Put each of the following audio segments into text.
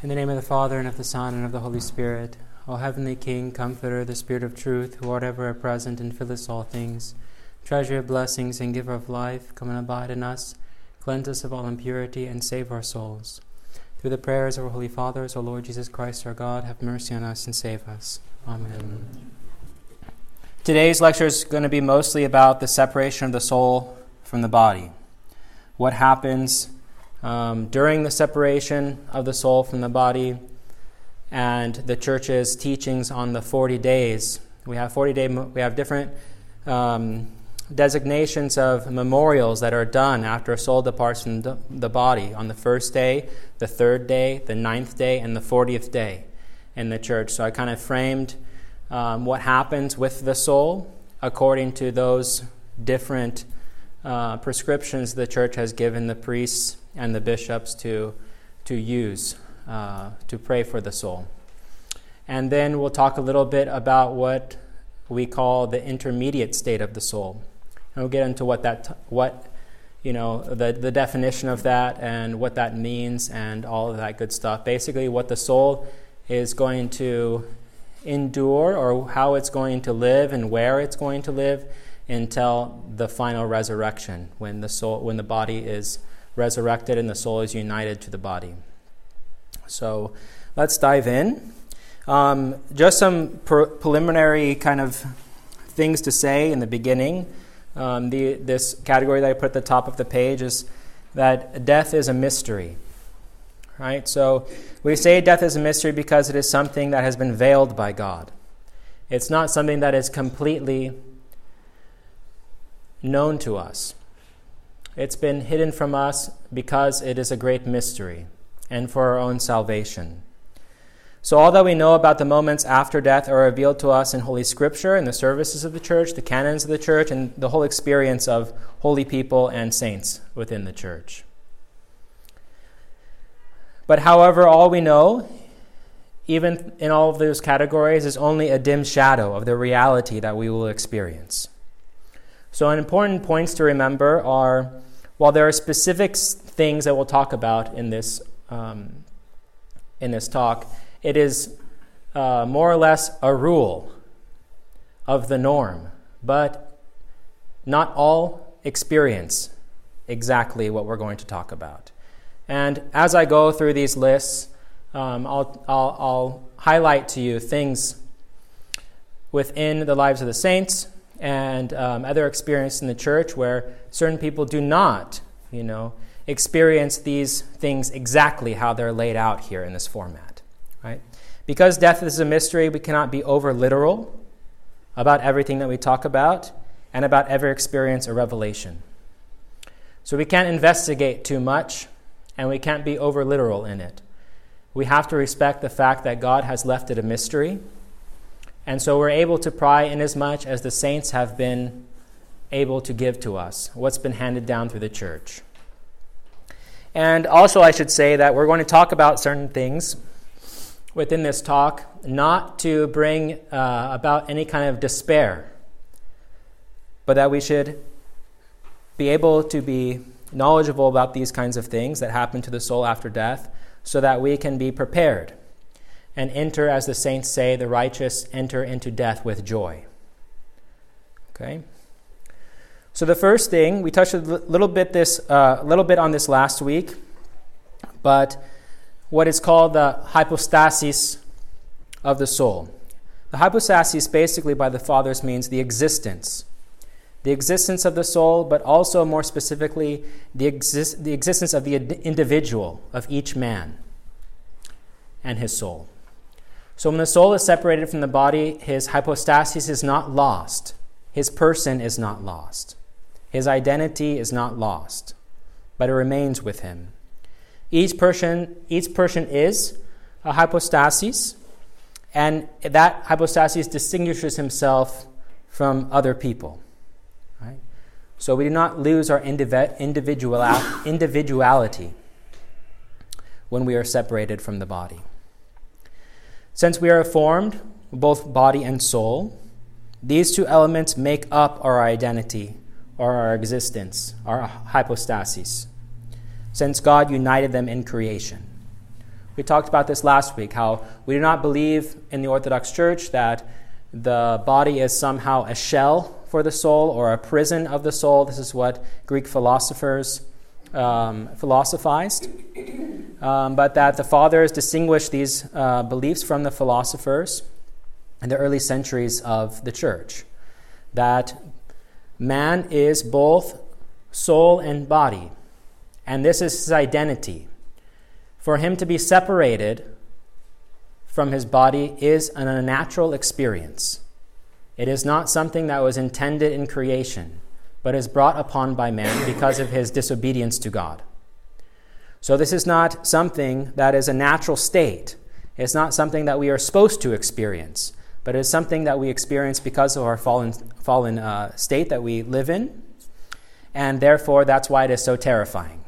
In the name of the Father, and of the Son, and of the Holy Spirit, O heavenly King, Comforter, the Spirit of truth, who art ever present and fillest all things, treasure of blessings and giver of life, come and abide in us, cleanse us of all impurity, and save our souls. Through the prayers of our holy fathers, O Lord Jesus Christ, our God, have mercy on us and save us. Amen. Today's lecture is going to be mostly about the separation of the soul from the body. What happens um, during the separation of the soul from the body and the church's teachings on the 40 days. We have 40 day, we have different um, designations of memorials that are done after a soul departs from the, body on the first day, the third day, the ninth day, and the 40th day in the church. So I kind of framed um, what happens with the soul according to those different uh, prescriptions the church has given the priests and the bishops to, to use uh, to pray for the soul. And then we'll talk a little bit about what we call the intermediate state of the soul. And we'll get into what that, what, you know, the, the definition of that and what that means and all of that good stuff. Basically, what the soul is going to endure or how it's going to live and where it's going to live until the final resurrection when the soul when the body is resurrected and the soul is united to the body. So let's dive in. Um, just some pre- preliminary kind of things to say in the beginning. Um, the, this category that I put at the top of the page is that death is a mystery. Right? So we say death is a mystery because it is something that has been veiled by God. It's not something that is completely known to us. It's been hidden from us because it is a great mystery and for our own salvation. So, all that we know about the moments after death are revealed to us in Holy Scripture, in the services of the church, the canons of the church, and the whole experience of holy people and saints within the church. But, however, all we know, even in all of those categories, is only a dim shadow of the reality that we will experience. So, important points to remember are while there are specific things that we'll talk about in this, um, in this talk, it is uh, more or less a rule of the norm, but not all experience exactly what we're going to talk about. And as I go through these lists, um, I'll, I'll, I'll highlight to you things within the lives of the saints and um, other experience in the church where certain people do not, you know, experience these things exactly how they're laid out here in this format, right? Because death is a mystery, we cannot be over literal about everything that we talk about and about every experience or revelation. So we can't investigate too much and we can't be over literal in it. We have to respect the fact that God has left it a mystery and so we're able to pry inasmuch as the saints have been able to give to us what's been handed down through the church. And also, I should say that we're going to talk about certain things within this talk, not to bring uh, about any kind of despair, but that we should be able to be knowledgeable about these kinds of things that happen to the soul after death so that we can be prepared and enter, as the saints say, the righteous enter into death with joy. Okay? So the first thing, we touched a little bit this uh, little bit on this last week, but what is called the hypostasis of the soul. The hypostasis basically by the fathers means the existence. The existence of the soul, but also more specifically, the, exist- the existence of the individual, of each man and his soul. So when the soul is separated from the body, his hypostasis is not lost. His person is not lost. His identity is not lost, but it remains with him. Each person, each person is a hypostasis, and that hypostasis distinguishes himself from other people. Right? So we do not lose our individual, individuality when we are separated from the body. Since we are formed, both body and soul, these two elements make up our identity or our existence, our hypostasis, since God united them in creation. We talked about this last week how we do not believe in the Orthodox Church that the body is somehow a shell for the soul or a prison of the soul. This is what Greek philosophers um, philosophized. Um, but that the fathers distinguished these uh, beliefs from the philosophers in the early centuries of the church. That man is both soul and body, and this is his identity. For him to be separated from his body is an unnatural experience. It is not something that was intended in creation, but is brought upon by man because of his disobedience to God. So, this is not something that is a natural state. It's not something that we are supposed to experience, but it is something that we experience because of our fallen, fallen uh, state that we live in. And therefore, that's why it is so terrifying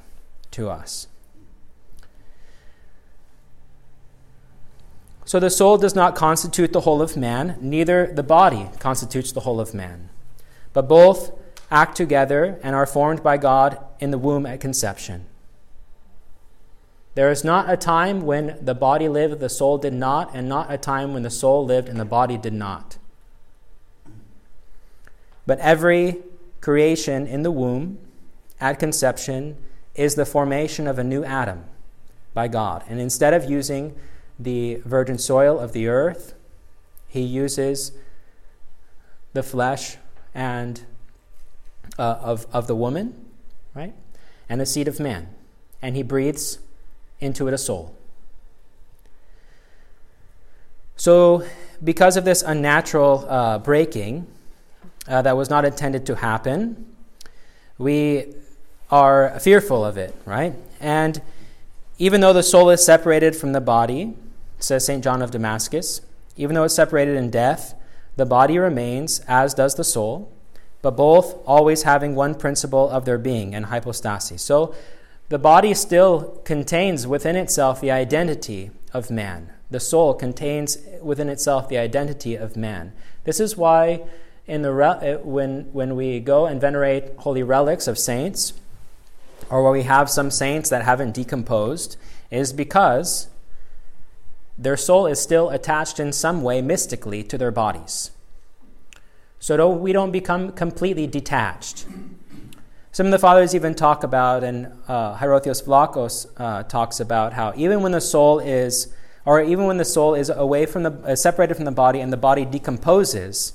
to us. So the soul does not constitute the whole of man, neither the body constitutes the whole of man. But both act together and are formed by God in the womb at conception. There is not a time when the body lived, the soul did not, and not a time when the soul lived and the body did not. But every creation in the womb at conception is the formation of a new Adam by God. And instead of using the virgin soil of the earth. He uses the flesh and uh, of, of the woman, right? And the seed of man. And he breathes into it a soul. So, because of this unnatural uh, breaking uh, that was not intended to happen, we are fearful of it, right? And even though the soul is separated from the body, says St. John of Damascus. Even though it's separated in death, the body remains, as does the soul, but both always having one principle of their being and hypostasis. So the body still contains within itself the identity of man. The soul contains within itself the identity of man. This is why in the re- uh, when, when we go and venerate holy relics of saints, or where we have some saints that haven't decomposed, is because their soul is still attached in some way mystically to their bodies. So don't, we don't become completely detached. Some of the fathers even talk about, and uh, Hierotheos Vlachos uh, talks about how even when the soul is, or even when the soul is away from the, uh, separated from the body and the body decomposes,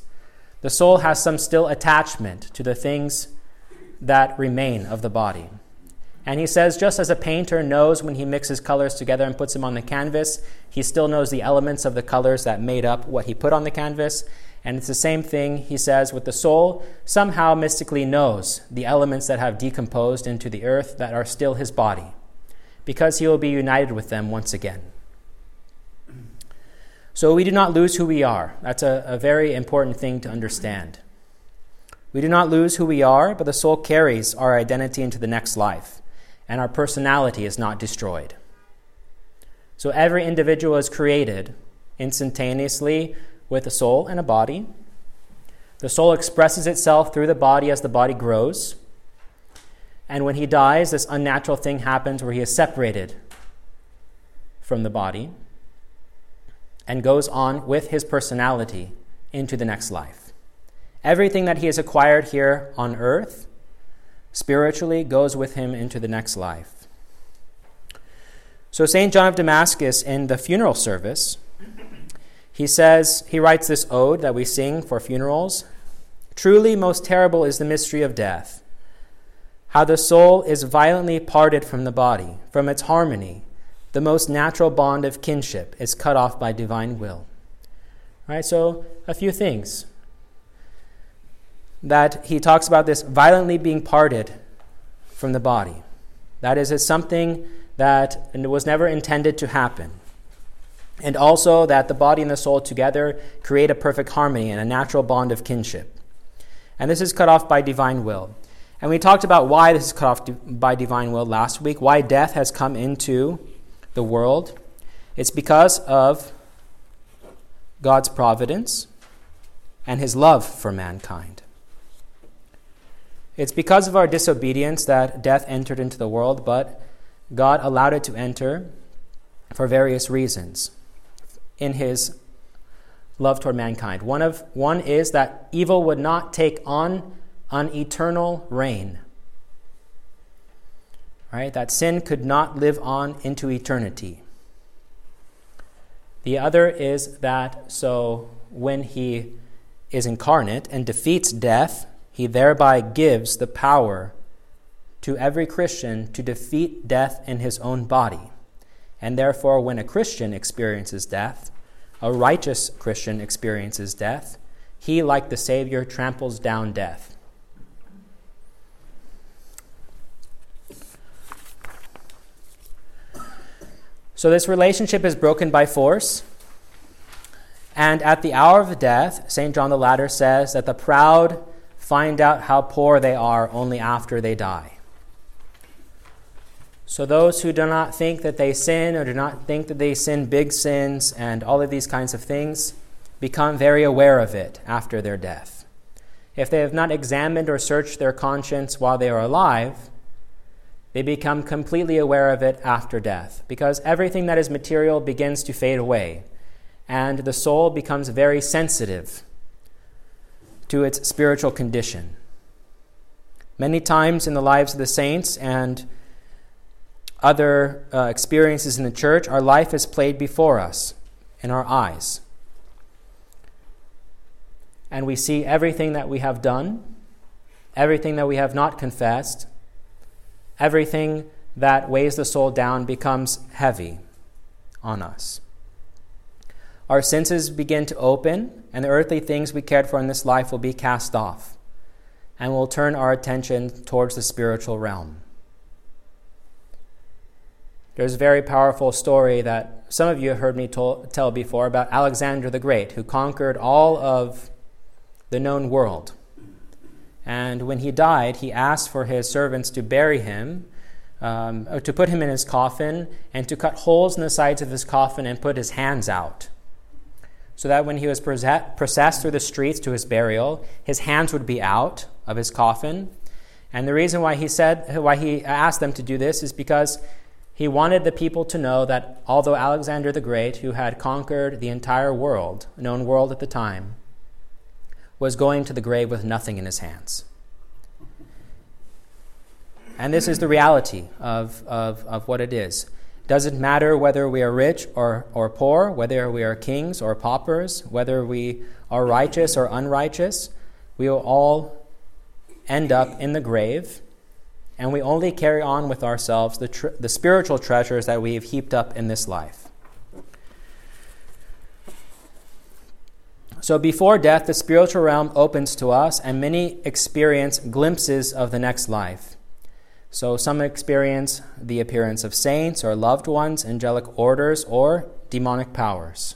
the soul has some still attachment to the things that remain of the body. And he says, just as a painter knows when he mixes colors together and puts them on the canvas, he still knows the elements of the colors that made up what he put on the canvas. And it's the same thing, he says, with the soul, somehow mystically knows the elements that have decomposed into the earth that are still his body, because he will be united with them once again. So we do not lose who we are. That's a, a very important thing to understand. We do not lose who we are, but the soul carries our identity into the next life and our personality is not destroyed. So every individual is created instantaneously with a soul and a body. The soul expresses itself through the body as the body grows. And when he dies, this unnatural thing happens where he is separated from the body and goes on with his personality into the next life. Everything that he has acquired here on earth spiritually goes with him into the next life. So, St. John of Damascus, in the funeral service, he says, he writes this ode that we sing for funerals Truly, most terrible is the mystery of death. How the soul is violently parted from the body, from its harmony, the most natural bond of kinship is cut off by divine will. All right, so a few things that he talks about this violently being parted from the body. That is, it's something that was never intended to happen. And also that the body and the soul together create a perfect harmony and a natural bond of kinship. And this is cut off by divine will. And we talked about why this is cut off by divine will last week, why death has come into the world. It's because of God's providence and his love for mankind. It's because of our disobedience that death entered into the world, but God allowed it to enter for various reasons in his love toward mankind. One, of, one is that evil would not take on an eternal reign. Right? That sin could not live on into eternity. The other is that so when he is incarnate and defeats death, he thereby gives the power to every Christian to defeat death in his own body. And therefore, when a Christian experiences death, a righteous Christian experiences death, he, like the Savior, tramples down death. So, this relationship is broken by force. And at the hour of death, St. John the Ladder says that the proud find out how poor they are only after they die. So, those who do not think that they sin or do not think that they sin big sins and all of these kinds of things become very aware of it after their death. If they have not examined or searched their conscience while they are alive, they become completely aware of it after death because everything that is material begins to fade away and the soul becomes very sensitive to its spiritual condition. Many times in the lives of the saints and other uh, experiences in the church, our life is played before us in our eyes. And we see everything that we have done, everything that we have not confessed, everything that weighs the soul down becomes heavy on us our senses begin to open, and the earthly things we cared for in this life will be cast off, and we'll turn our attention towards the spiritual realm. There's a very powerful story that some of you have heard me to- tell before about Alexander the Great, who conquered all of the known world. And when he died, he asked for his servants to bury him, um, to put him in his coffin, and to cut holes in the sides of his coffin and put his hands out so that when he was processed through the streets to his burial, his hands would be out of his coffin. And the reason why he said why he asked them to do this is because he wanted the people to know that although Alexander the Great, who had conquered the entire world, known world at the time, was going to the grave with nothing in his hands. And this is the reality of, of, of what it is. Doesn't matter whether we are rich or, or poor, whether we are kings or paupers, whether we are righteous or unrighteous, we will all end up in the grave, and we only carry on with ourselves the, tr- the spiritual treasures that we have heaped up in this life. So before death, the spiritual realm opens to us, and many experience glimpses of the next life. So some experience the appearance of saints or loved ones, angelic orders, or demonic powers.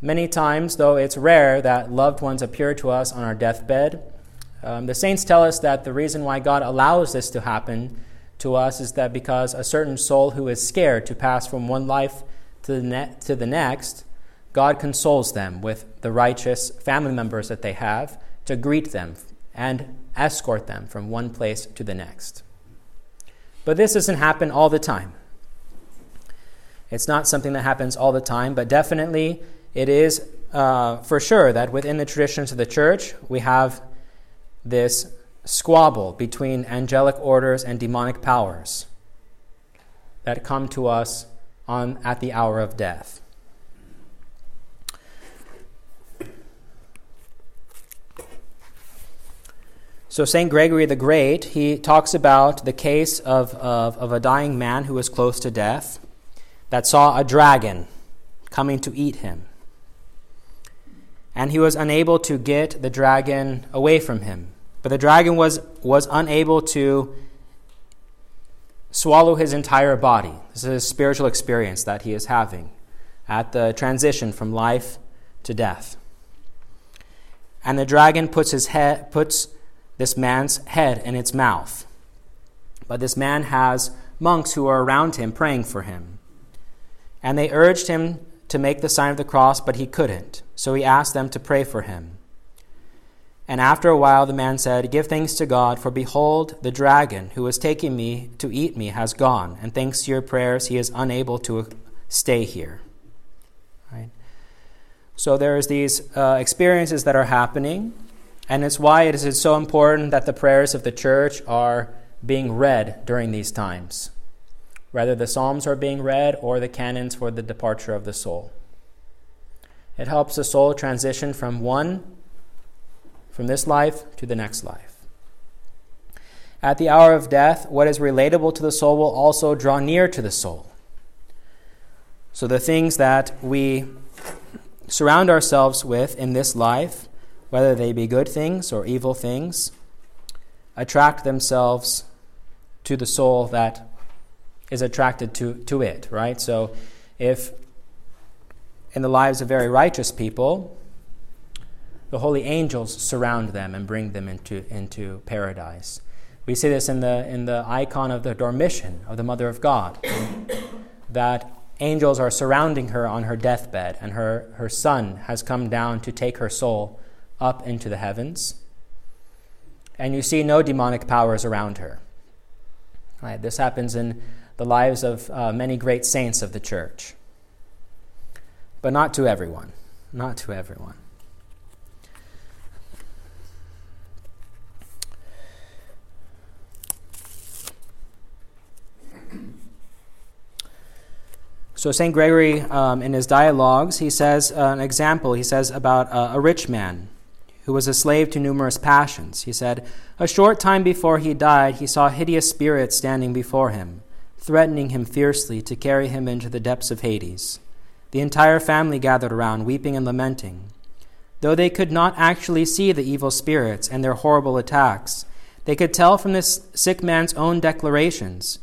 Many times, though it's rare that loved ones appear to us on our deathbed, um, the saints tell us that the reason why God allows this to happen to us is that because a certain soul who is scared to pass from one life to the, ne- to the next, God consoles them with the righteous family members that they have to greet them and escort them from one place to the next. But this doesn't happen all the time. It's not something that happens all the time, but definitely it is uh, for sure that within the traditions of the church, we have this squabble between angelic orders and demonic powers that come to us on, at the hour of death. So, St. Gregory the Great, he talks about the case of, of, of, a dying man who was close to death that saw a dragon coming to eat him. And he was unable to get the dragon away from him. But the dragon was, was unable to swallow his entire body. This is a spiritual experience that he is having at the transition from life to death. And the dragon puts his head, puts this man's head in its mouth. But this man has monks who are around him praying for him. And they urged him to make the sign of the cross, but he couldn't. So he asked them to pray for him. And after a while, the man said, Give thanks to God, for behold, the dragon who was taking me to eat me has gone, and thanks to your prayers, he is unable to stay here. Right? So there's these uh, experiences that are happening, and it's why it is so important that the prayers of the church are being read during these times. Whether the Psalms are being read or the canons for the departure of the soul. It helps the soul transition from one from this life to the next life. At the hour of death, what is relatable to the soul will also draw near to the soul. So the things that we surround ourselves with in this life, whether they be good things or evil things, attract themselves to the soul that is attracted to, to it, right? So if in the lives of very righteous people, the holy angels surround them and bring them into, into paradise. We see this in the, in the icon of the Dormition of the Mother of God, that angels are surrounding her on her deathbed, and her, her son has come down to take her soul up into the heavens. And you see no demonic powers around her. This happens in the lives of uh, many great saints of the church. But not to everyone. Not to everyone. So, St. Gregory, um, in his dialogues, he says uh, an example. He says about uh, a rich man who was a slave to numerous passions. He said, A short time before he died, he saw hideous spirits standing before him, threatening him fiercely to carry him into the depths of Hades. The entire family gathered around, weeping and lamenting. Though they could not actually see the evil spirits and their horrible attacks, they could tell from this sick man's own declarations,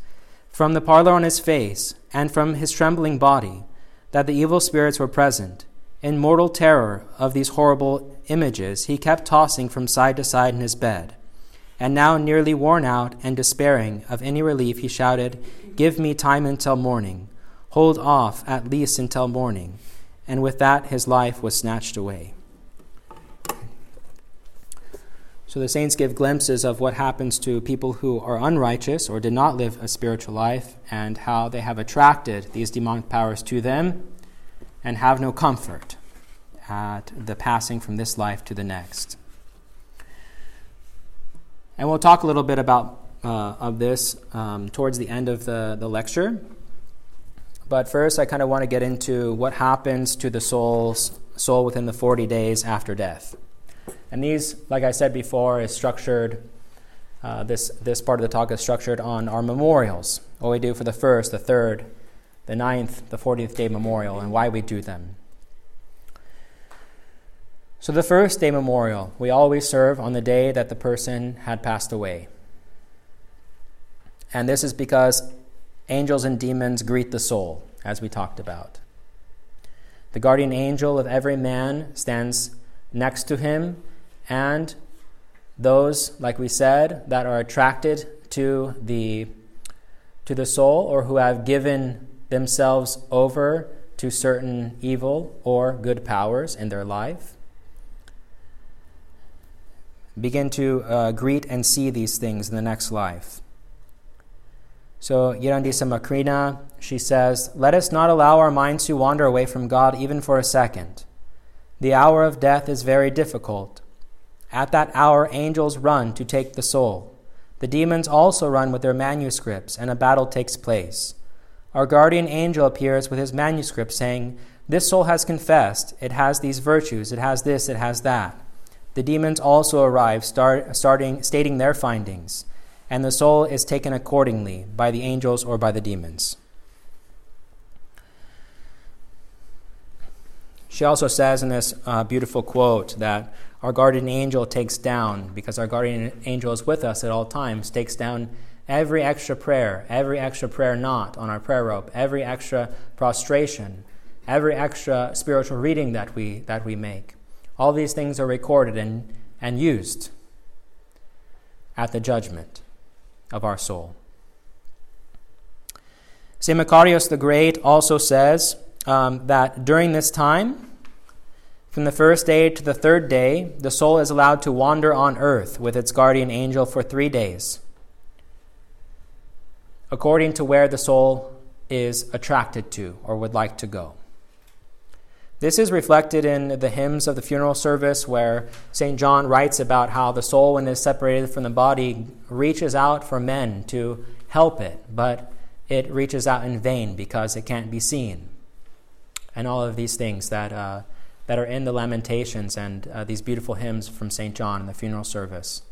from the pallor on his face, and from his trembling body that the evil spirits were present. In mortal terror of these horrible images, he kept tossing from side to side in his bed. And now, nearly worn out and despairing of any relief, he shouted, Give me time until morning. Hold off at least until morning. And with that, his life was snatched away. So the saints give glimpses of what happens to people who are unrighteous or did not live a spiritual life and how they have attracted these demonic powers to them and have no comfort at the passing from this life to the next. And we'll talk a little bit about uh, of this um, towards the end of the, the lecture. But first, I kind of want to get into what happens to the soul's soul within the 40 days after death. And these, like I said before, is structured. Uh, this this part of the talk is structured on our memorials. What we do for the first, the third, the ninth, the fortieth day memorial, and why we do them. So the first day memorial we always serve on the day that the person had passed away. And this is because angels and demons greet the soul, as we talked about. The guardian angel of every man stands next to him, and those, like we said, that are attracted to the to the soul or who have given themselves over to certain evil or good powers in their life. Begin to uh, greet and see these things in the next life. So, Gerontissa Macrina, she says, Let us not allow our minds to wander away from God even for a second. The hour of death is very difficult. At that hour, angels run to take the soul. The demons also run with their manuscripts, and a battle takes place. Our guardian angel appears with his manuscript, saying, This soul has confessed. It has these virtues. It has this. It has that. The demons also arrive, start, starting, stating their findings, and the soul is taken accordingly by the angels or by the demons. She also says in this uh, beautiful quote that our guardian angel takes down, because our guardian angel is with us at all times, takes down every extra prayer, every extra prayer knot on our prayer rope, every extra prostration, every extra spiritual reading that we, that we make. All these things are recorded and, and used at the judgment of our soul. St. Macarius the Great also says um, that during this time, From the first day to the third day, the soul is allowed to wander on earth with its guardian angel for three days, according to where the soul is attracted to or would like to go. This is reflected in the hymns of the funeral service, where St. John writes about how the soul, when it is separated from the body, reaches out for men to help it, but it reaches out in vain because it can't be seen. And all of these things that, uh, that are in the Lamentations and uh, these beautiful hymns from St. John in the funeral service.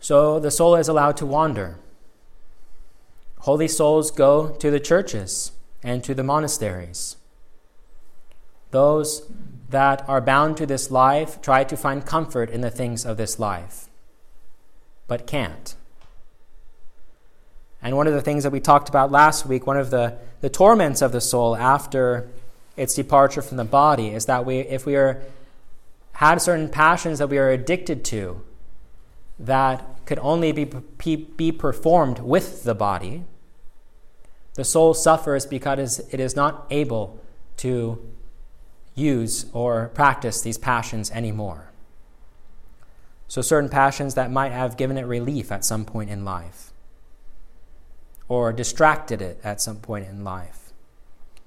So the soul is allowed to wander. Holy souls go to the churches and to the monasteries. Those that are bound to this life try to find comfort in the things of this life, but can't. And one of the things that we talked about last week, one of the, the torments of the soul after its departure from the body, is that we, if we are had certain passions that we are addicted to that could only be, be performed with the body, the soul suffers because it is not able to use or practice these passions anymore. So, certain passions that might have given it relief at some point in life or distracted it at some point in life,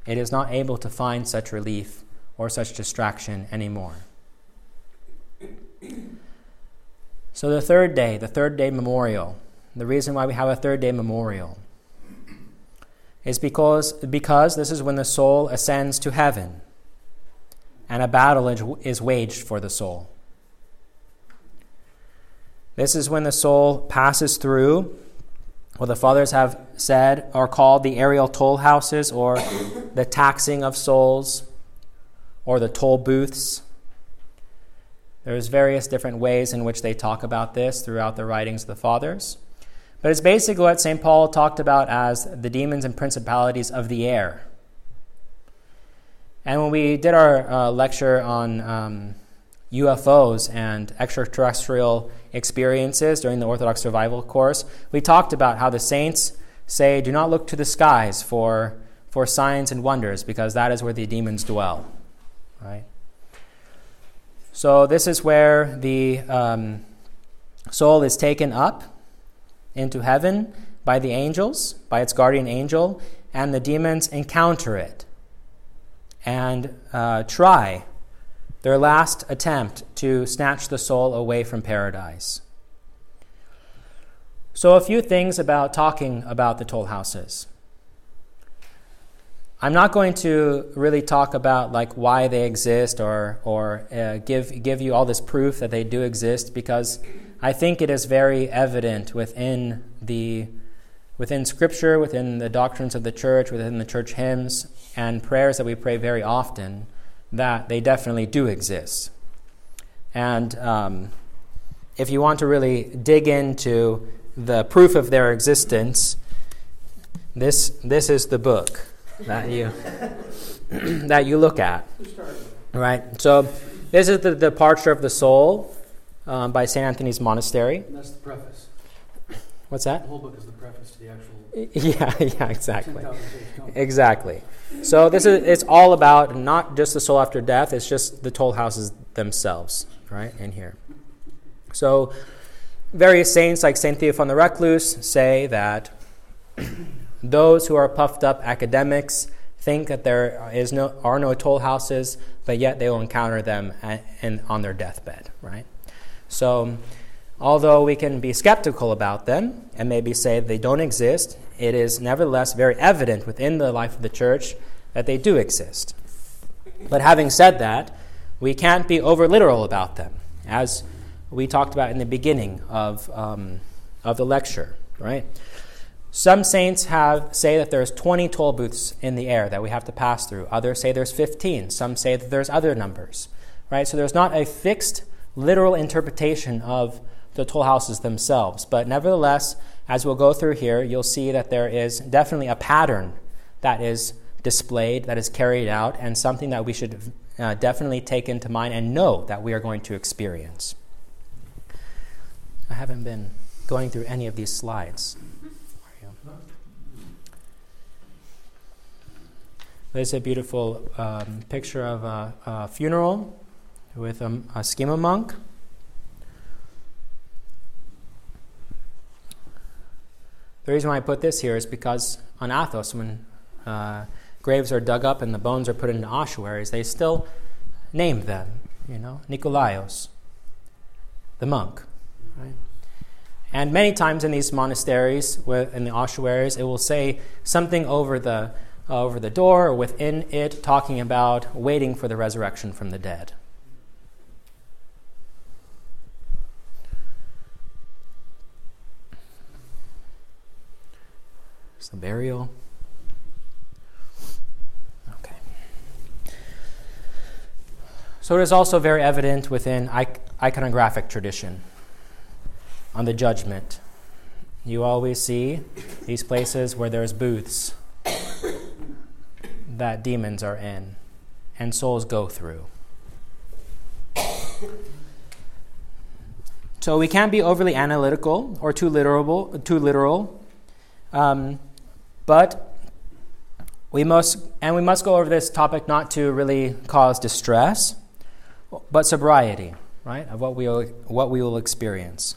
it is not able to find such relief or such distraction anymore. So, the third day, the third day memorial, the reason why we have a third day memorial is because, because this is when the soul ascends to heaven and a battle is waged for the soul. This is when the soul passes through what the fathers have said are called the aerial toll houses or the taxing of souls or the toll booths. There's various different ways in which they talk about this throughout the writings of the fathers. But it's basically what St. Paul talked about as the demons and principalities of the air. And when we did our uh, lecture on um, UFOs and extraterrestrial experiences during the Orthodox Survival course, we talked about how the saints say, Do not look to the skies for, for signs and wonders, because that is where the demons dwell. Right? So, this is where the um, soul is taken up into heaven by the angels, by its guardian angel, and the demons encounter it and uh, try their last attempt to snatch the soul away from paradise. So, a few things about talking about the toll houses. I'm not going to really talk about like why they exist or or uh, give give you all this proof that they do exist because I think it is very evident within the within Scripture, within the doctrines of the church, within the church hymns and prayers that we pray very often, that they definitely do exist. And um, if you want to really dig into the proof of their existence, this this is the book that you that you look at. Right. So this is the departure of the soul um, by St. Anthony's Monastery. And that's the preface. What's that? The whole book is the preface to the actual. Yeah, yeah, exactly. Exactly. So this is it's all about not just the soul after death, it's just the toll houses themselves, right? In here. So various saints like Saint Theophan the Recluse say that those who are puffed up academics think that there is no are no toll houses, but yet they will encounter them at, in, on their deathbed, right? So, although we can be skeptical about them and maybe say they don't exist, it is nevertheless very evident within the life of the church that they do exist. But having said that, we can't be over literal about them, as we talked about in the beginning of, um, of the lecture, right? Some saints have say that there's 20 toll booths in the air that we have to pass through. Others say there's 15. Some say that there's other numbers, right? So there's not a fixed literal interpretation of the toll houses themselves. But nevertheless, as we'll go through here, you'll see that there is definitely a pattern that is displayed, that is carried out, and something that we should uh, definitely take into mind and know that we are going to experience. I haven't been going through any of these slides. There's a beautiful um, picture of a, a, funeral with a, a schema monk. The reason why I put this here is because on Athos, when uh, graves are dug up and the bones are put into ossuaries, they still name them, you know, Nikolaios, the monk. Right? And many times in these monasteries, in the ossuaries, it will say something over the, uh, over the door or within it, talking about waiting for the resurrection from the dead. So, burial. Okay. So, it is also very evident within iconographic tradition on the judgment. You always see these places where there's booths that demons are in and souls go through. So we can't be overly analytical or too literal, too literal, um, but we must, and we must go over this topic not to really cause distress, but sobriety, right, of what we will, what we will experience.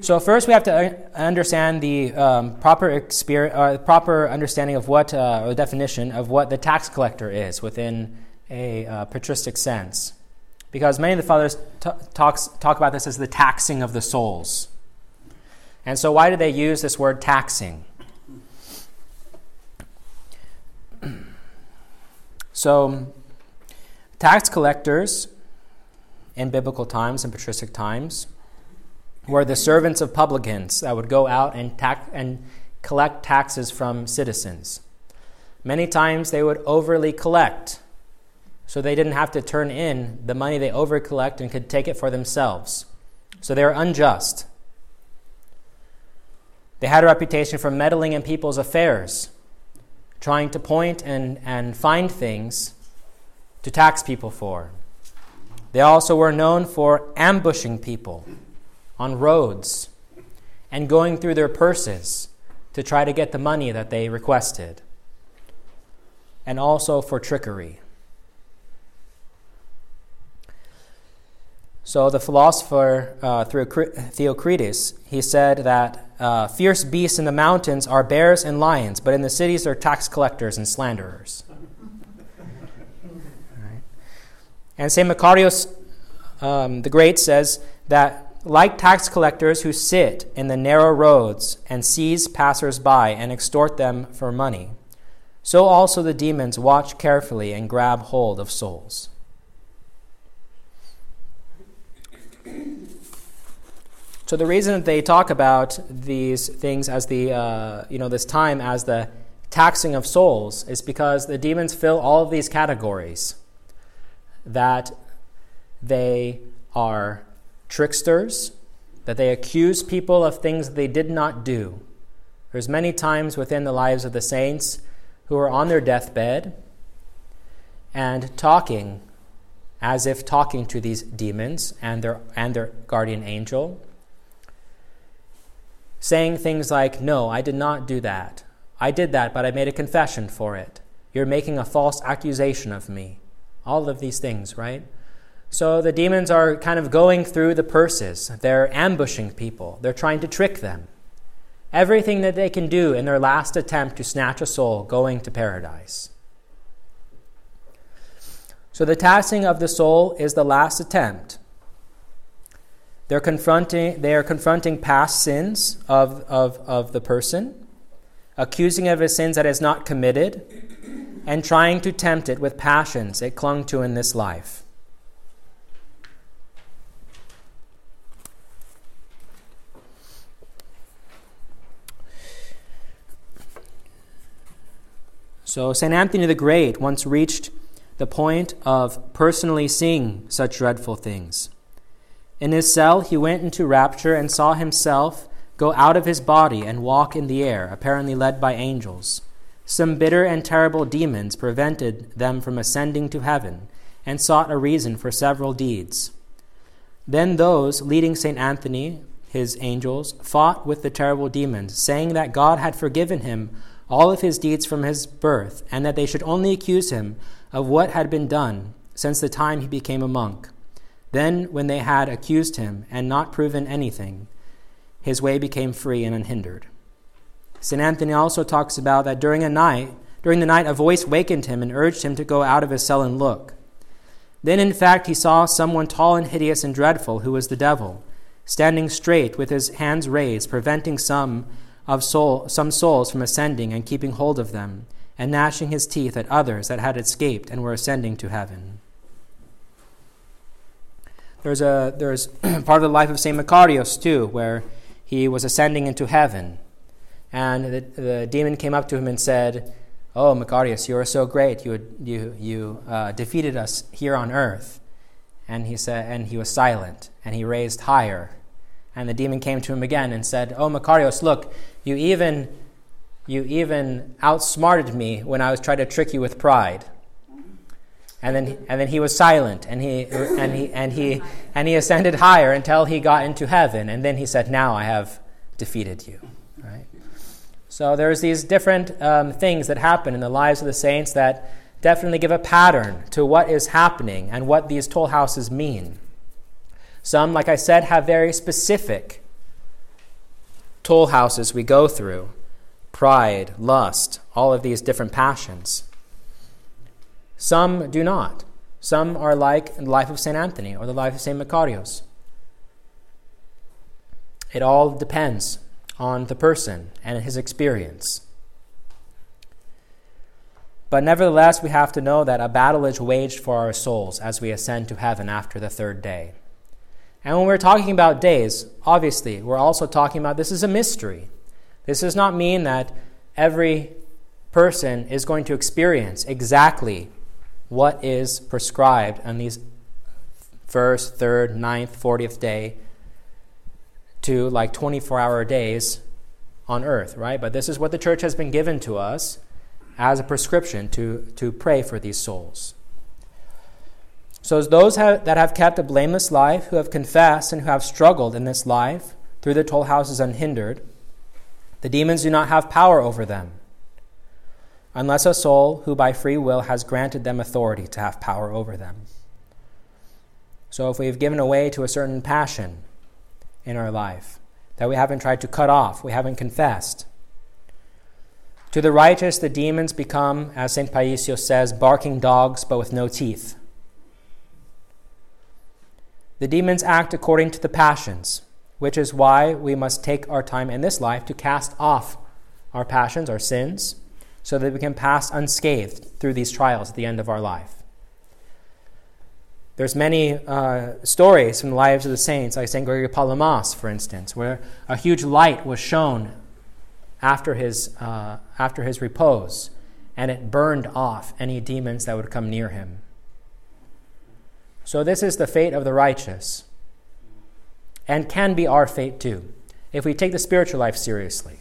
So first, we have to understand the um, proper experience, uh, proper understanding of what, uh, or definition of what the tax collector is within a uh, patristic sense, because many of the fathers t- talks, talk about this as the taxing of the souls. And so, why do they use this word taxing? So, tax collectors in biblical times and patristic times were the servants of publicans that would go out and, tax, and collect taxes from citizens. Many times they would overly collect, so they didn't have to turn in the money they over collect and could take it for themselves. So they were unjust. They had a reputation for meddling in people's affairs, trying to point and, and find things to tax people for. They also were known for ambushing people on roads and going through their purses to try to get the money that they requested, and also for trickery. So the philosopher uh, Theocritus, he said that uh, fierce beasts in the mountains are bears and lions, but in the cities are tax collectors and slanderers. right. And St. Macarius um, the Great says that like tax collectors who sit in the narrow roads and seize passers by and extort them for money, so also the demons watch carefully and grab hold of souls. So the reason they talk about these things as the uh, you know this time as the taxing of souls is because the demons fill all of these categories. That they are tricksters, that they accuse people of things they did not do. There's many times within the lives of the saints who are on their deathbed and talking as if talking to these demons and their, and their guardian angel, saying things like, No, I did not do that. I did that, but I made a confession for it. You're making a false accusation of me. All of these things, right? So the demons are kind of going through the purses. They're ambushing people, they're trying to trick them. Everything that they can do in their last attempt to snatch a soul going to paradise. So the taxing of the soul is the last attempt. They're confronting, they are confronting past sins of, of, of the person, accusing of his sins that is not committed, and trying to tempt it with passions it clung to in this life. So, St. Anthony the Great once reached the point of personally seeing such dreadful things. In his cell, he went into rapture and saw himself go out of his body and walk in the air, apparently led by angels. Some bitter and terrible demons prevented them from ascending to heaven and sought a reason for several deeds. Then those leading St. Anthony, his angels, fought with the terrible demons, saying that God had forgiven him all of his deeds from his birth, and that they should only accuse him of what had been done since the time he became a monk. Then, when they had accused him and not proven anything, his way became free and unhindered. St. Anthony also talks about that during a night, during the night, a voice wakened him and urged him to go out of his cell and look. Then, in fact, he saw someone tall and hideous and dreadful, who was the devil, standing straight with his hands raised, preventing some of soul, some souls from ascending and keeping hold of them, and gnashing his teeth at others that had escaped and were ascending to heaven. There's, a, there's part of the life of St. Macarius, too, where he was ascending into heaven. And the, the demon came up to him and said, Oh, Macarius, you are so great. You, you, you uh, defeated us here on earth. And he, said, and he was silent, and he raised higher. And the demon came to him again and said, Oh, Macarius, look, you even, you even outsmarted me when I was trying to trick you with pride. And then, and then he was silent, and he, and, he, and, he, and he ascended higher until he got into heaven. And then he said, Now I have defeated you. Right? So there's these different um, things that happen in the lives of the saints that definitely give a pattern to what is happening and what these toll houses mean. Some, like I said, have very specific toll houses we go through pride, lust, all of these different passions. Some do not. Some are like the life of St. Anthony or the life of St. Macarius. It all depends on the person and his experience. But nevertheless, we have to know that a battle is waged for our souls as we ascend to heaven after the third day. And when we're talking about days, obviously, we're also talking about this is a mystery. This does not mean that every person is going to experience exactly what is prescribed on these first, third, ninth, fortieth day to like 24 hour days on earth, right? But this is what the church has been given to us as a prescription to, to pray for these souls. So, those have, that have kept a blameless life, who have confessed and who have struggled in this life through the toll houses unhindered, the demons do not have power over them, unless a soul who by free will has granted them authority to have power over them. So, if we've given away to a certain passion in our life that we haven't tried to cut off, we haven't confessed, to the righteous, the demons become, as St. Paisios says, barking dogs but with no teeth. The demons act according to the passions, which is why we must take our time in this life to cast off our passions, our sins, so that we can pass unscathed through these trials at the end of our life. There's many uh, stories from the lives of the saints, like St. Gregory Palamas, for instance, where a huge light was shown after his, uh, after his repose, and it burned off any demons that would come near him. So, this is the fate of the righteous, and can be our fate too, if we take the spiritual life seriously.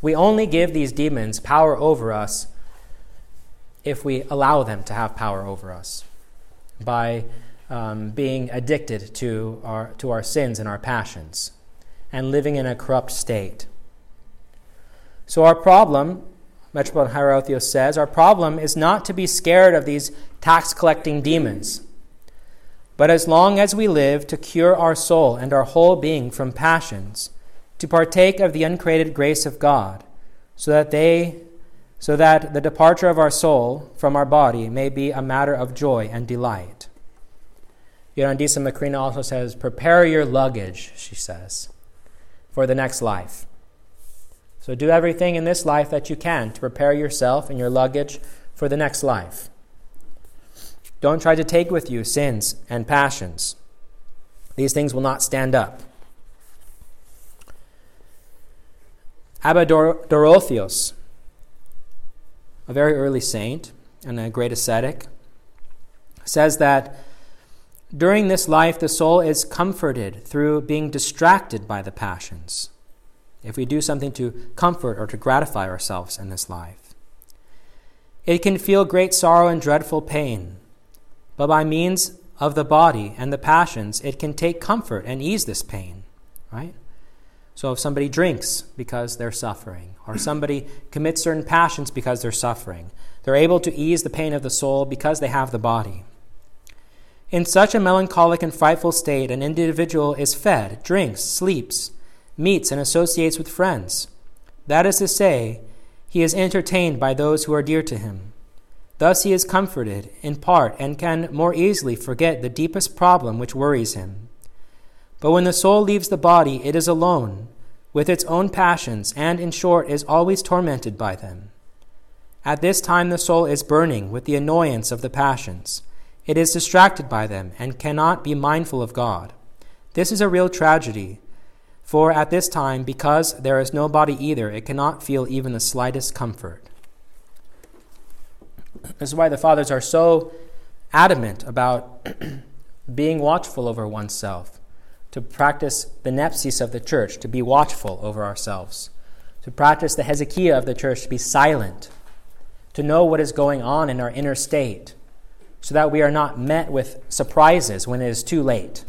We only give these demons power over us if we allow them to have power over us by um, being addicted to our, to our sins and our passions and living in a corrupt state. So, our problem, Metropolitan Hierotheos says, our problem is not to be scared of these tax collecting demons, but as long as we live to cure our soul and our whole being from passions, to partake of the uncreated grace of God, so that they so that the departure of our soul from our body may be a matter of joy and delight. Gerontissa Macrina also says, Prepare your luggage, she says, for the next life. So do everything in this life that you can to prepare yourself and your luggage for the next life. Don't try to take with you sins and passions. These things will not stand up. Abba Dor- Dorotheos, a very early saint and a great ascetic, says that during this life the soul is comforted through being distracted by the passions if we do something to comfort or to gratify ourselves in this life. It can feel great sorrow and dreadful pain, but by means of the body and the passions, it can take comfort and ease this pain, right? So if somebody drinks because they're suffering, or somebody commits certain passions because they're suffering, they're able to ease the pain of the soul because they have the body. In such a melancholic and frightful state, an individual is fed, drinks, sleeps, meets, and associates with friends. That is to say, he is entertained by those who are dear to him. Thus he is comforted, in part, and can more easily forget the deepest problem which worries him. But when the soul leaves the body, it is alone, with its own passions, and, in short, is always tormented by them. At this time, the soul is burning with the annoyance of the passions. It is distracted by them and cannot be mindful of God. This is a real tragedy, for at this time, because there is no body either, it cannot feel even the slightest comfort. This is why the fathers are so adamant about being watchful over oneself, to practice the nepsis of the church, to be watchful over ourselves, to practice the hesychia of the church, to be silent, to know what is going on in our inner state, so that we are not met with surprises when it is too late.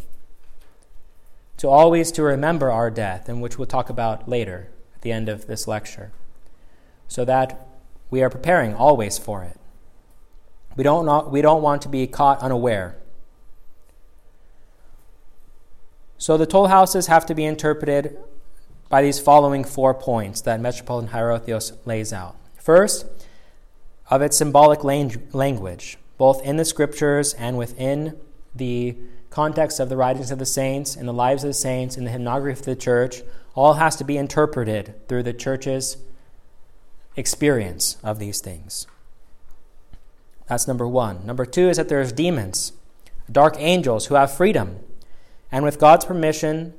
To always to remember our death, and which we'll talk about later at the end of this lecture, so that we are preparing always for it. We don't, not, we don't want to be caught unaware. So the toll houses have to be interpreted by these following four points that Metropolitan Hierotheos lays out. First, of its symbolic language, both in the scriptures and within the context of the writings of the saints, in the lives of the saints, in the hymnography of the church, all has to be interpreted through the church's experience of these things. That's number one. Number two is that there's demons, dark angels who have freedom, and with God's permission,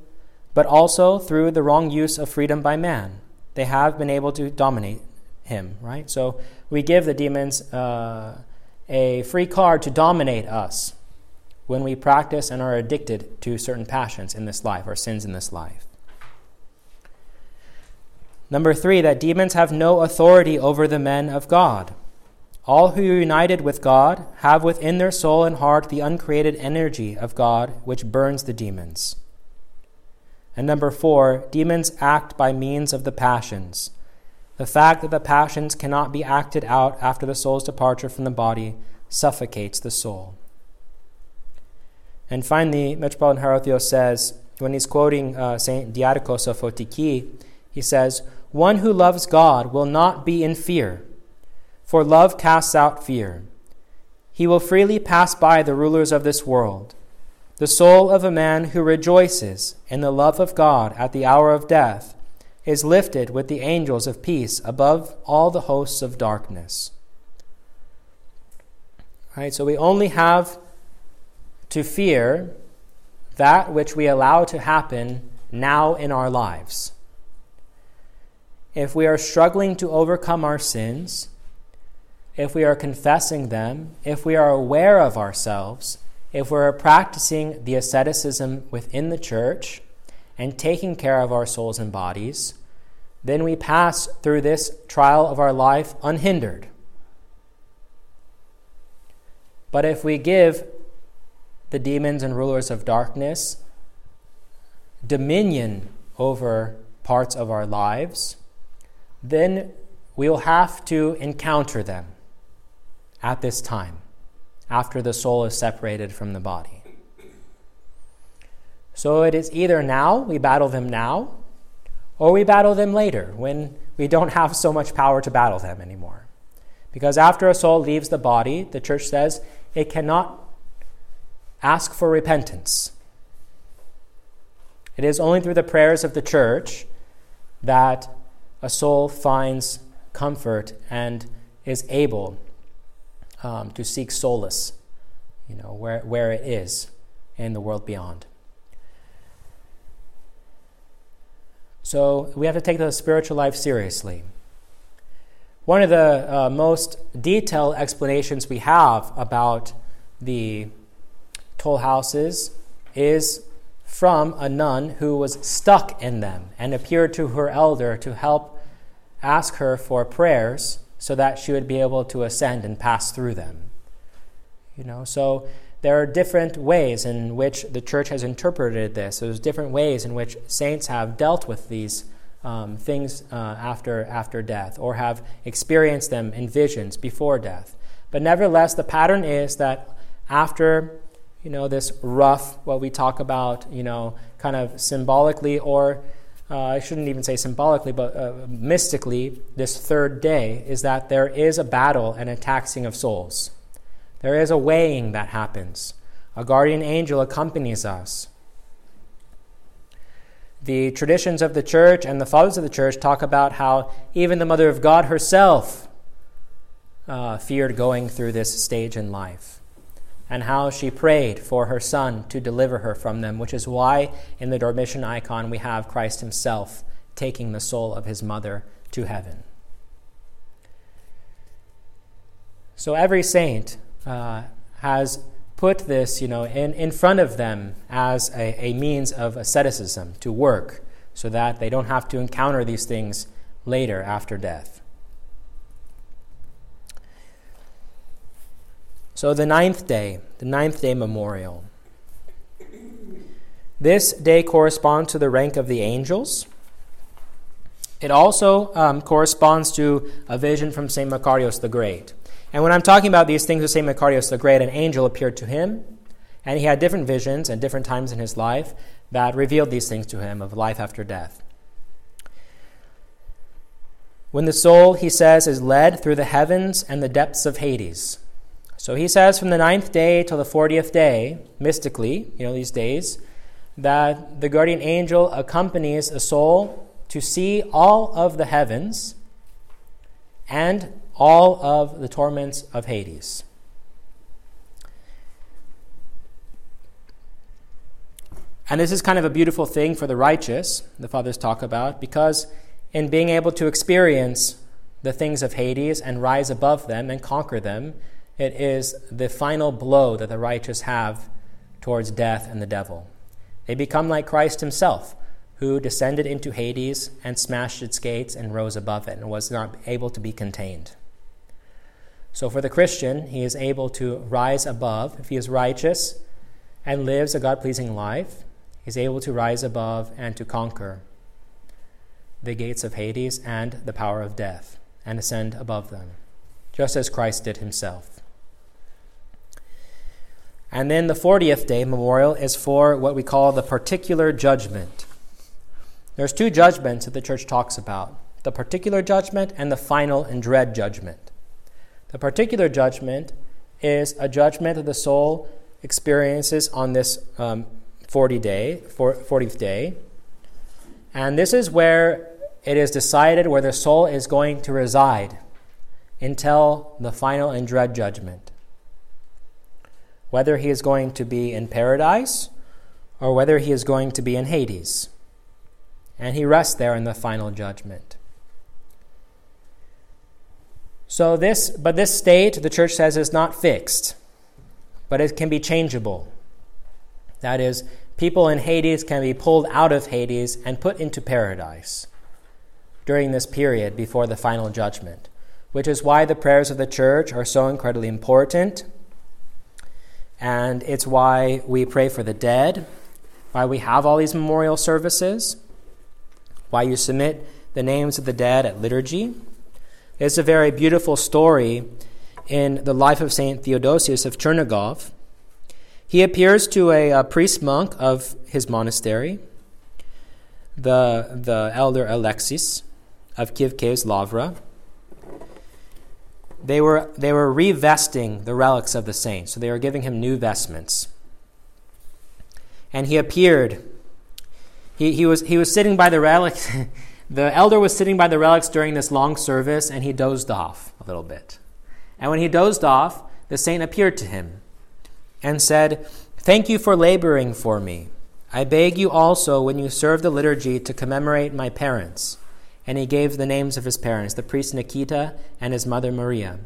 but also through the wrong use of freedom by man, they have been able to dominate him, right? So we give the demons uh, a free card to dominate us when we practice and are addicted to certain passions in this life or sins in this life. Number three, that demons have no authority over the men of God. All who are united with God have within their soul and heart the uncreated energy of God which burns the demons. And number four, demons act by means of the passions. The fact that the passions cannot be acted out after the soul's departure from the body suffocates the soul. And finally, Metropolitan Hierotheos says, when he's quoting uh, St. Diadochos of Photiki, he says, One who loves God will not be in fear for love casts out fear. He will freely pass by the rulers of this world. The soul of a man who rejoices in the love of God at the hour of death is lifted with the angels of peace above all the hosts of darkness. All right, so we only have to fear that which we allow to happen now in our lives. If we are struggling to overcome our sins, if we are confessing them, if we are aware of ourselves, if we're practicing the asceticism within the church and taking care of our souls and bodies, then we pass through this trial of our life unhindered. But if we give the demons and rulers of darkness dominion over parts of our lives, then we will have to encounter them at this time, after the soul is separated from the body. So it is either now, we battle them now, or we battle them later when we don't have so much power to battle them anymore. Because after a soul leaves the body, the church says it cannot ask for repentance. It is only through the prayers of the church that a soul finds comfort and is able um, to seek solace, you know, where, where it is in the world beyond. So we have to take the spiritual life seriously. One of the uh, most detailed explanations we have about the toll houses is from a nun who was stuck in them and appeared to her elder to help ask her for prayers so that she would be able to ascend and pass through them. You know, so there are different ways in which the church has interpreted this. There's different ways in which saints have dealt with these um, things uh, after, after death or have experienced them in visions before death. But nevertheless, the pattern is that after you know this rough, what we talk about, you know, kind of symbolically or uh, I shouldn't even say symbolically, but uh, mystically, this third day is that there is a battle and a taxing of souls. There is a weighing that happens. A guardian angel accompanies us. The traditions of the church and the fathers of the church talk about how even the Mother of God herself uh, feared going through this stage in life, and how she prayed for her son to deliver her from them, which is why in the Dormition icon we have Christ himself taking the soul of his mother to heaven. So every saint uh, has put this, you know, in, in front of them as a, a means of asceticism to work so that they don't have to encounter these things later after death. So the ninth day, the ninth day memorial. This day corresponds to the rank of the angels. It also um, corresponds to a vision from St. Macarius the Great. And when I'm talking about these things with St. Macarius the Great, an angel appeared to him, and he had different visions and different times in his life that revealed these things to him of life after death. When the soul, he says, is led through the heavens and the depths of Hades. So he says from the ninth day till the fortieth day, mystically, you know, these days, that the guardian angel accompanies a soul to see all of the heavens and all of the torments of Hades. And this is kind of a beautiful thing for the righteous, the fathers talk about, because in being able to experience the things of Hades and rise above them and conquer them, it is the final blow that the righteous have towards death and the devil. They become like Christ himself, who descended into Hades and smashed its gates and rose above it and was not able to be contained. So for the Christian, he is able to rise above. If he is righteous and lives a God pleasing life, he's able to rise above and to conquer the gates of Hades and the power of death and ascend above them, just as Christ did himself. And then the 40th day memorial is for what we call the particular judgment. There's two judgments that the church talks about the particular judgment and the final and dread judgment. The particular judgment is a judgment that the soul experiences on this um, 40 day, 40th day. And this is where it is decided where the soul is going to reside until the final and dread judgment. Whether he is going to be in paradise or whether he is going to be in Hades. And he rests there in the final judgment. So this, but this state, the church says, is not fixed, but it can be changeable. That is, people in Hades can be pulled out of Hades and put into paradise during this period before the final judgment, which is why the prayers of the church are so incredibly important. And it's why we pray for the dead, why we have all these memorial services, why you submit the names of the dead at liturgy it's a very beautiful story in the life of St. Theodosius of Chernigov. He appears to a, a priest monk of his monastery, the, the elder Alexis of Kiev Caves Lavra. They were, they were revesting the relics of the saint, so they were giving him new vestments. And he appeared. He, he, was, he was sitting by the relics. The elder was sitting by the relics during this long service and he dozed off a little bit. And when he dozed off, the saint appeared to him and said, Thank you for laboring for me. I beg you also, when you serve the liturgy, to commemorate my parents. And he gave the names of his parents, the priest Nikita and his mother Maria.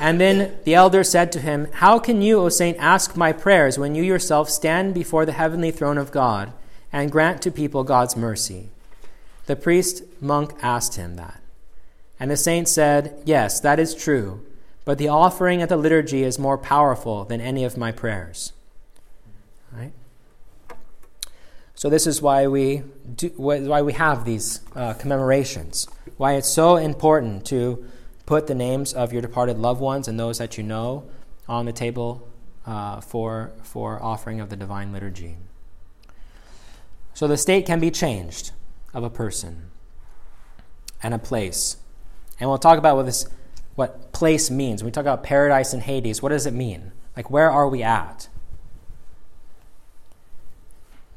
And then the elder said to him, How can you, O saint, ask my prayers when you yourself stand before the heavenly throne of God and grant to people God's mercy? The priest monk asked him that. And the saint said, Yes, that is true. but the offering at the liturgy is more powerful than any of my prayers. Right? So this is why we do, why we have these uh, commemorations. Why it's so important to put the names of your departed loved ones and those that you know on the table uh, for for offering of the divine liturgy. So the state can be changed of a person and a place, and we'll talk about what this what place means. When we talk about paradise and Hades, what does it mean? Like where are we at?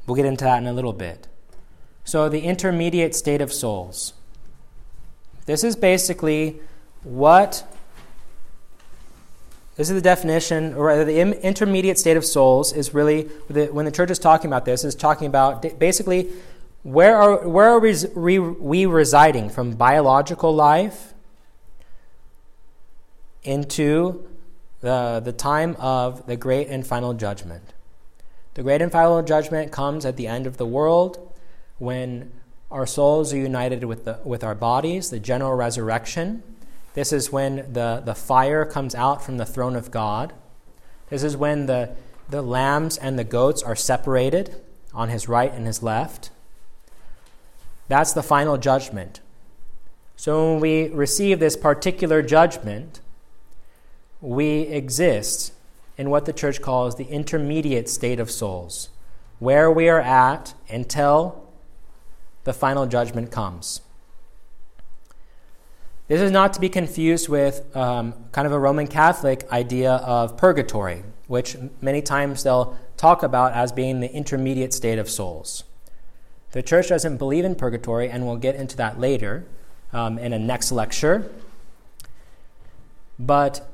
We'll get into that in a little bit. So, the intermediate state of souls. This is basically what this is the definition, or rather, the intermediate state of souls is really, when the church is talking about this, is talking about basically where are, where are we, we residing from biological life into the, the time of the great and final judgment. The great and final judgment comes at the end of the world when our souls are united with, the, with our bodies, the general resurrection. This is when the, the fire comes out from the throne of God. This is when the, the lambs and the goats are separated on his right and his left. That's the final judgment. So when we receive this particular judgment, we exist in what the church calls the intermediate state of souls, where we are at until the final judgment comes. This is not to be confused with um, kind of a Roman Catholic idea of purgatory, which many times they'll talk about as being the intermediate state of souls. The church doesn't believe in purgatory, and we'll get into that later um, in a next lecture. But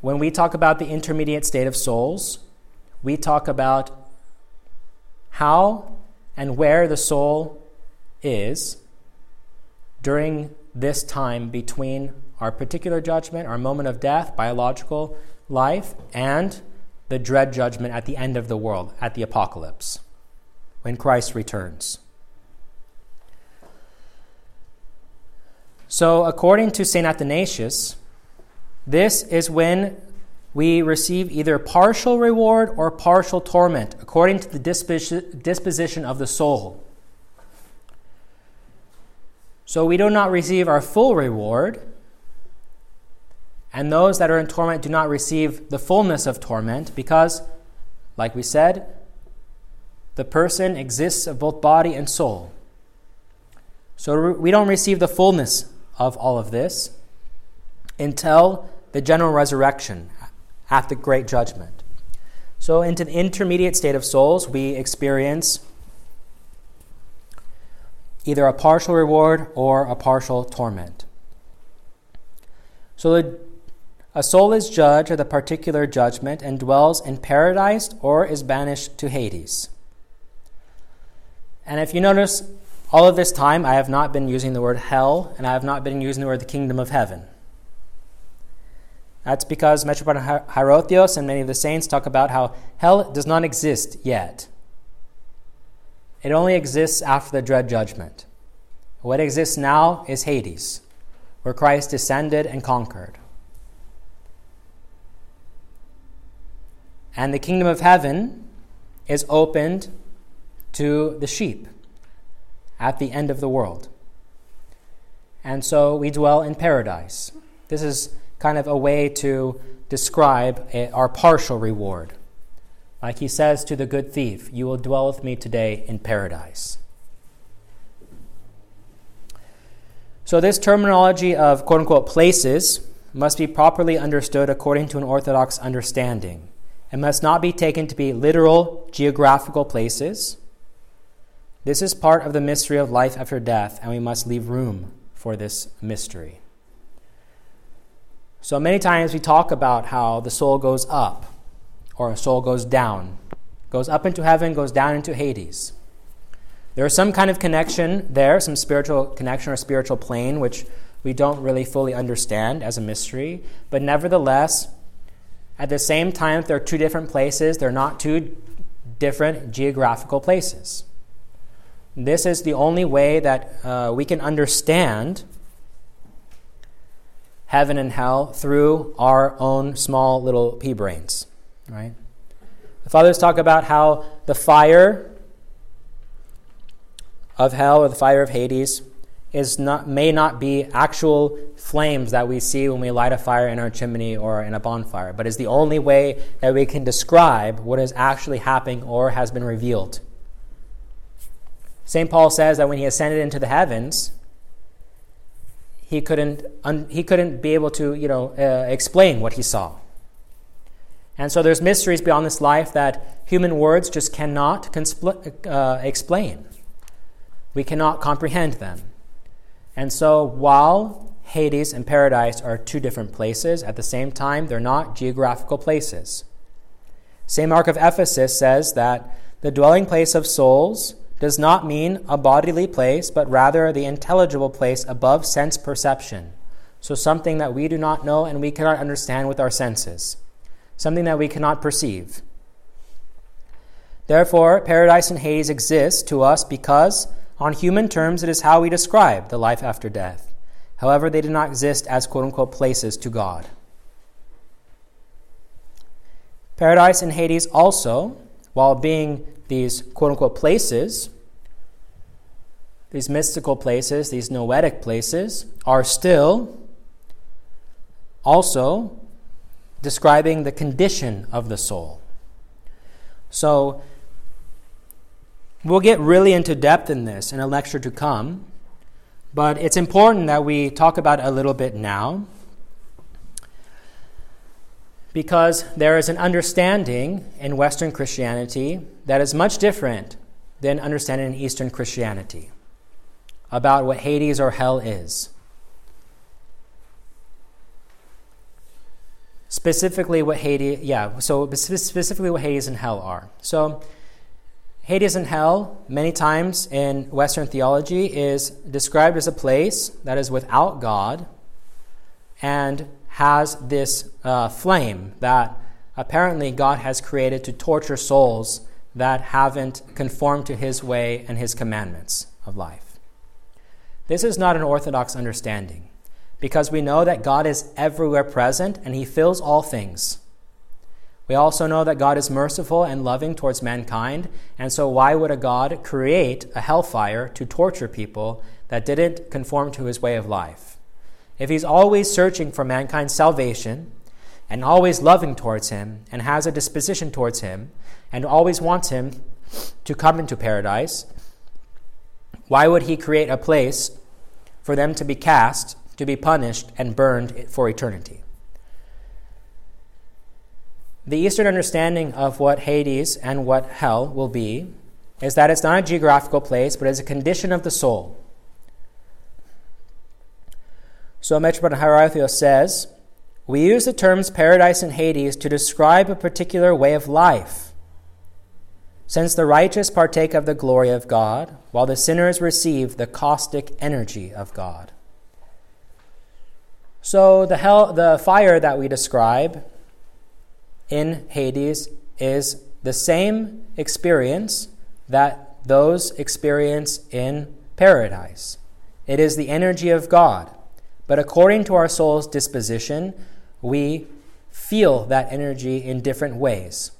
when we talk about the intermediate state of souls, we talk about how and where the soul is during this time between our particular judgment, our moment of death, biological life, and the dread judgment at the end of the world, at the apocalypse, when Christ returns. So, according to St. Athanasius, this is when we receive either partial reward or partial torment, according to the disposition of the soul. So we do not receive our full reward, and those that are in torment do not receive the fullness of torment because, like we said, the person exists of both body and soul. So we don't receive the fullness of all of this until the general resurrection at the great judgment. So, into the intermediate state of souls, we experience either a partial reward or a partial torment. So, a soul is judged at the particular judgment and dwells in paradise or is banished to Hades. And if you notice, all of this time I have not been using the word hell and I have not been using the word the kingdom of heaven. That's because Metropolitan Hierotheos and many of the saints talk about how hell does not exist yet. It only exists after the dread judgment. What exists now is Hades, where Christ descended and conquered. And the kingdom of heaven is opened to the sheep at the end of the world. And so we dwell in paradise. This is kind of a way to describe a, our partial reward. Like he says to the good thief, You will dwell with me today in paradise. So, this terminology of quote unquote places must be properly understood according to an Orthodox understanding. It must not be taken to be literal geographical places. This is part of the mystery of life after death, and we must leave room for this mystery. So many times we talk about how the soul goes up or a soul goes down, goes up into heaven, goes down into Hades. There is some kind of connection there, some spiritual connection or spiritual plane, which we don't really fully understand as a mystery. But nevertheless, at the same time, there are two different places, they're not two different geographical places. This is the only way that uh, we can understand heaven and hell through our own small little pea brains, right? The fathers talk about how the fire of hell or the fire of Hades is not, may not be actual flames that we see when we light a fire in our chimney or in a bonfire, but is the only way that we can describe what is actually happening or has been revealed. St. Paul says that when he ascended into the heavens, he couldn't, un, he couldn't be able to you know, uh, explain what he saw. And so there's mysteries beyond this life that human words just cannot conspl- uh, explain. We cannot comprehend them. And so while Hades and paradise are two different places, at the same time, they're not geographical places. St. Mark of Ephesus says that the dwelling place of souls does not mean a bodily place, but rather the intelligible place above sense perception. So, something that we do not know and we cannot understand with our senses, something that we cannot perceive. Therefore, paradise and Hades exist to us because, on human terms, it is how we describe the life after death. However, they do not exist as quote unquote places to God. Paradise and Hades also, while being these quote unquote places, these mystical places, these noetic places, are still also describing the condition of the soul. So, we'll get really into depth in this in a lecture to come, but it's important that we talk about it a little bit now because there is an understanding in Western Christianity that is much different than understanding in Eastern Christianity about what Hades or hell is. Specifically, what Hades, yeah, so specifically what Hades and hell are. So, Hades and hell, many times in Western theology, is described as a place that is without God and has this uh, flame that apparently God has created to torture souls that haven't conformed to his way and his commandments of life. This is not an orthodox understanding because we know that God is everywhere present and he fills all things. We also know that God is merciful and loving towards mankind, and so why would a God create a hellfire to torture people that didn't conform to his way of life? If he's always searching for mankind's salvation and always loving towards him and has a disposition towards him and always wants him to come into paradise, why would he create a place for them to be cast, to be punished, and burned for eternity? The Eastern understanding of what Hades and what hell will be is that it's not a geographical place, but it's a condition of the soul. So Metropolitan Hierotheos says, we use the terms paradise and Hades to describe a particular way of life. Since the righteous partake of the glory of God, while the sinners receive the caustic energy of God. So the hell, the fire that we describe in Hades is the same experience that those experience in paradise. It is the energy of God. But according to our soul's disposition, we feel that energy in different ways.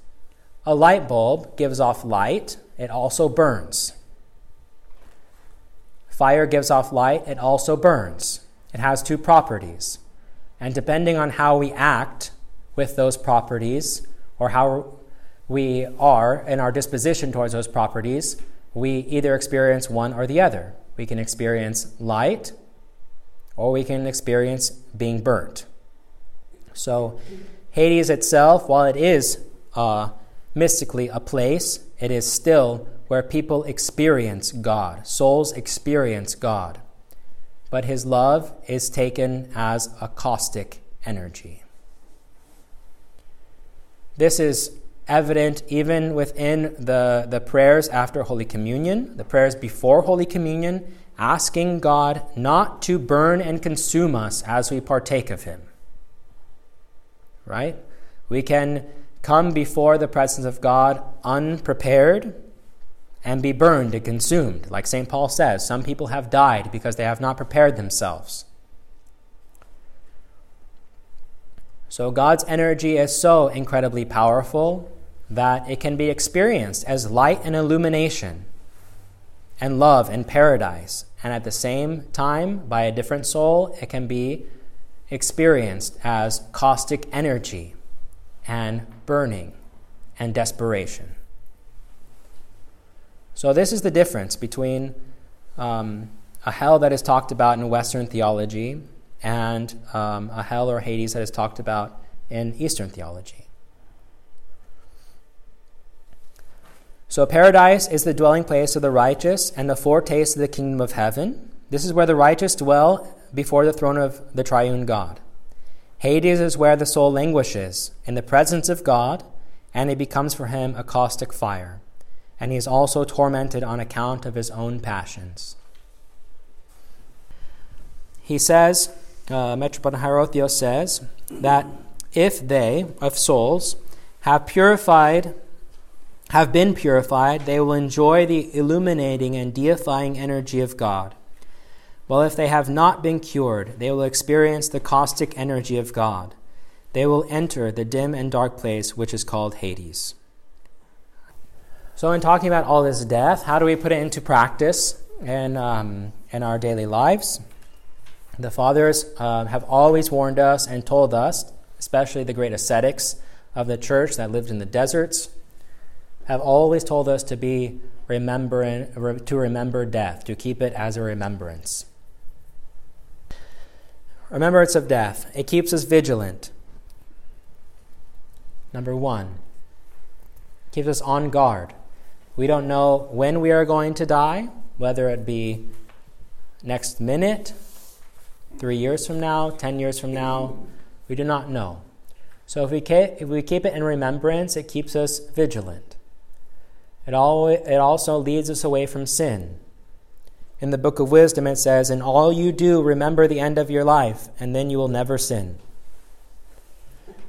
A light bulb gives off light, it also burns. Fire gives off light, it also burns. It has two properties. And depending on how we act with those properties, or how we are in our disposition towards those properties, we either experience one or the other. We can experience light or we can experience being burnt. So, Hades itself, while it is uh, mystically a place, it is still where people experience God. Souls experience God. But his love is taken as a caustic energy. This is evident even within the, the prayers after Holy Communion, the prayers before Holy Communion, asking God not to burn and consume us as we partake of Him. Right? We can come before the presence of God unprepared and be burned and consumed. Like St. Paul says, some people have died because they have not prepared themselves. So God's energy is so incredibly powerful that it can be experienced as light and illumination and love and paradise. And at the same time, by a different soul, it can be experienced as caustic energy and burning and desperation. So, this is the difference between um, a hell that is talked about in Western theology and um, a hell or Hades that is talked about in Eastern theology. So, paradise is the dwelling place of the righteous and the foretaste of the kingdom of heaven. This is where the righteous dwell before the throne of the triune God. Hades is where the soul languishes in the presence of God, and it becomes for him a caustic fire. And he is also tormented on account of his own passions. He says, uh, Metropolitan Hierotheos says, that if they, of souls, have purified have been purified, they will enjoy the illuminating and deifying energy of God. While if they have not been cured, they will experience the caustic energy of God. They will enter the dim and dark place which is called Hades. So, in talking about all this death, how do we put it into practice in, um, in our daily lives? The fathers uh, have always warned us and told us, especially the great ascetics of the church that lived in the deserts, have always told us to be remembering to remember death, to keep it as a remembrance. Remembrance of death. It keeps us vigilant. Number one, keeps us on guard. We don't know when we are going to die, whether it be next minute, three years from now, ten years from now. We do not know. So if we, if we keep it in remembrance, it keeps us vigilant. It, it also leads us away from sin. In the book of wisdom, it says, In all you do, remember the end of your life, and then you will never sin.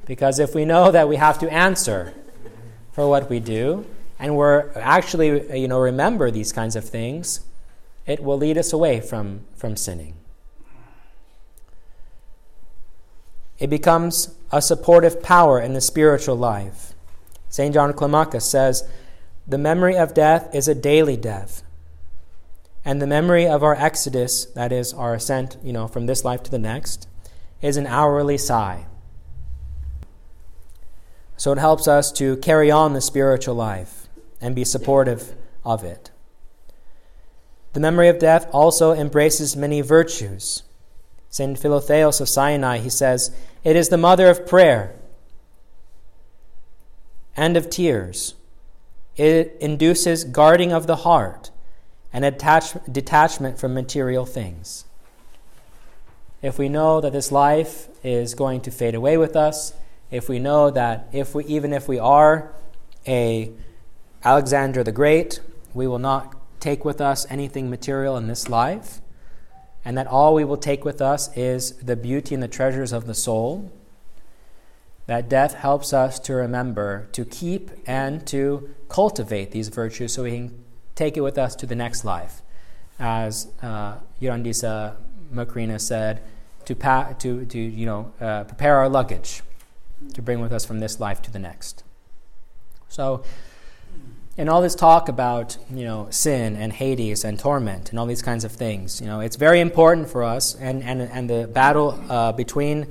Because if we know that we have to answer for what we do, and we're actually, you know, remember these kinds of things, it will lead us away from, from sinning. It becomes a supportive power in the spiritual life. St. John Climacus says, the memory of death is a daily death. And the memory of our exodus, that is, our ascent, you know, from this life to the next, is an hourly sigh. So it helps us to carry on the spiritual life and be supportive of it. The memory of death also embraces many virtues. St. Philotheos of Sinai, he says, it is the mother of prayer and of tears it induces guarding of the heart and attach, detachment from material things. If we know that this life is going to fade away with us, if we know that if we, even if we are a Alexander the Great, we will not take with us anything material in this life, and that all we will take with us is the beauty and the treasures of the soul, that death helps us to remember, to keep, and to cultivate these virtues so we can take it with us to the next life. As uh, Gerontissa Macrina said, to, pa- to, to you know, uh, prepare our luggage to bring with us from this life to the next. So, in all this talk about you know sin and Hades and torment and all these kinds of things, you know, it's very important for us, and and and the battle uh, between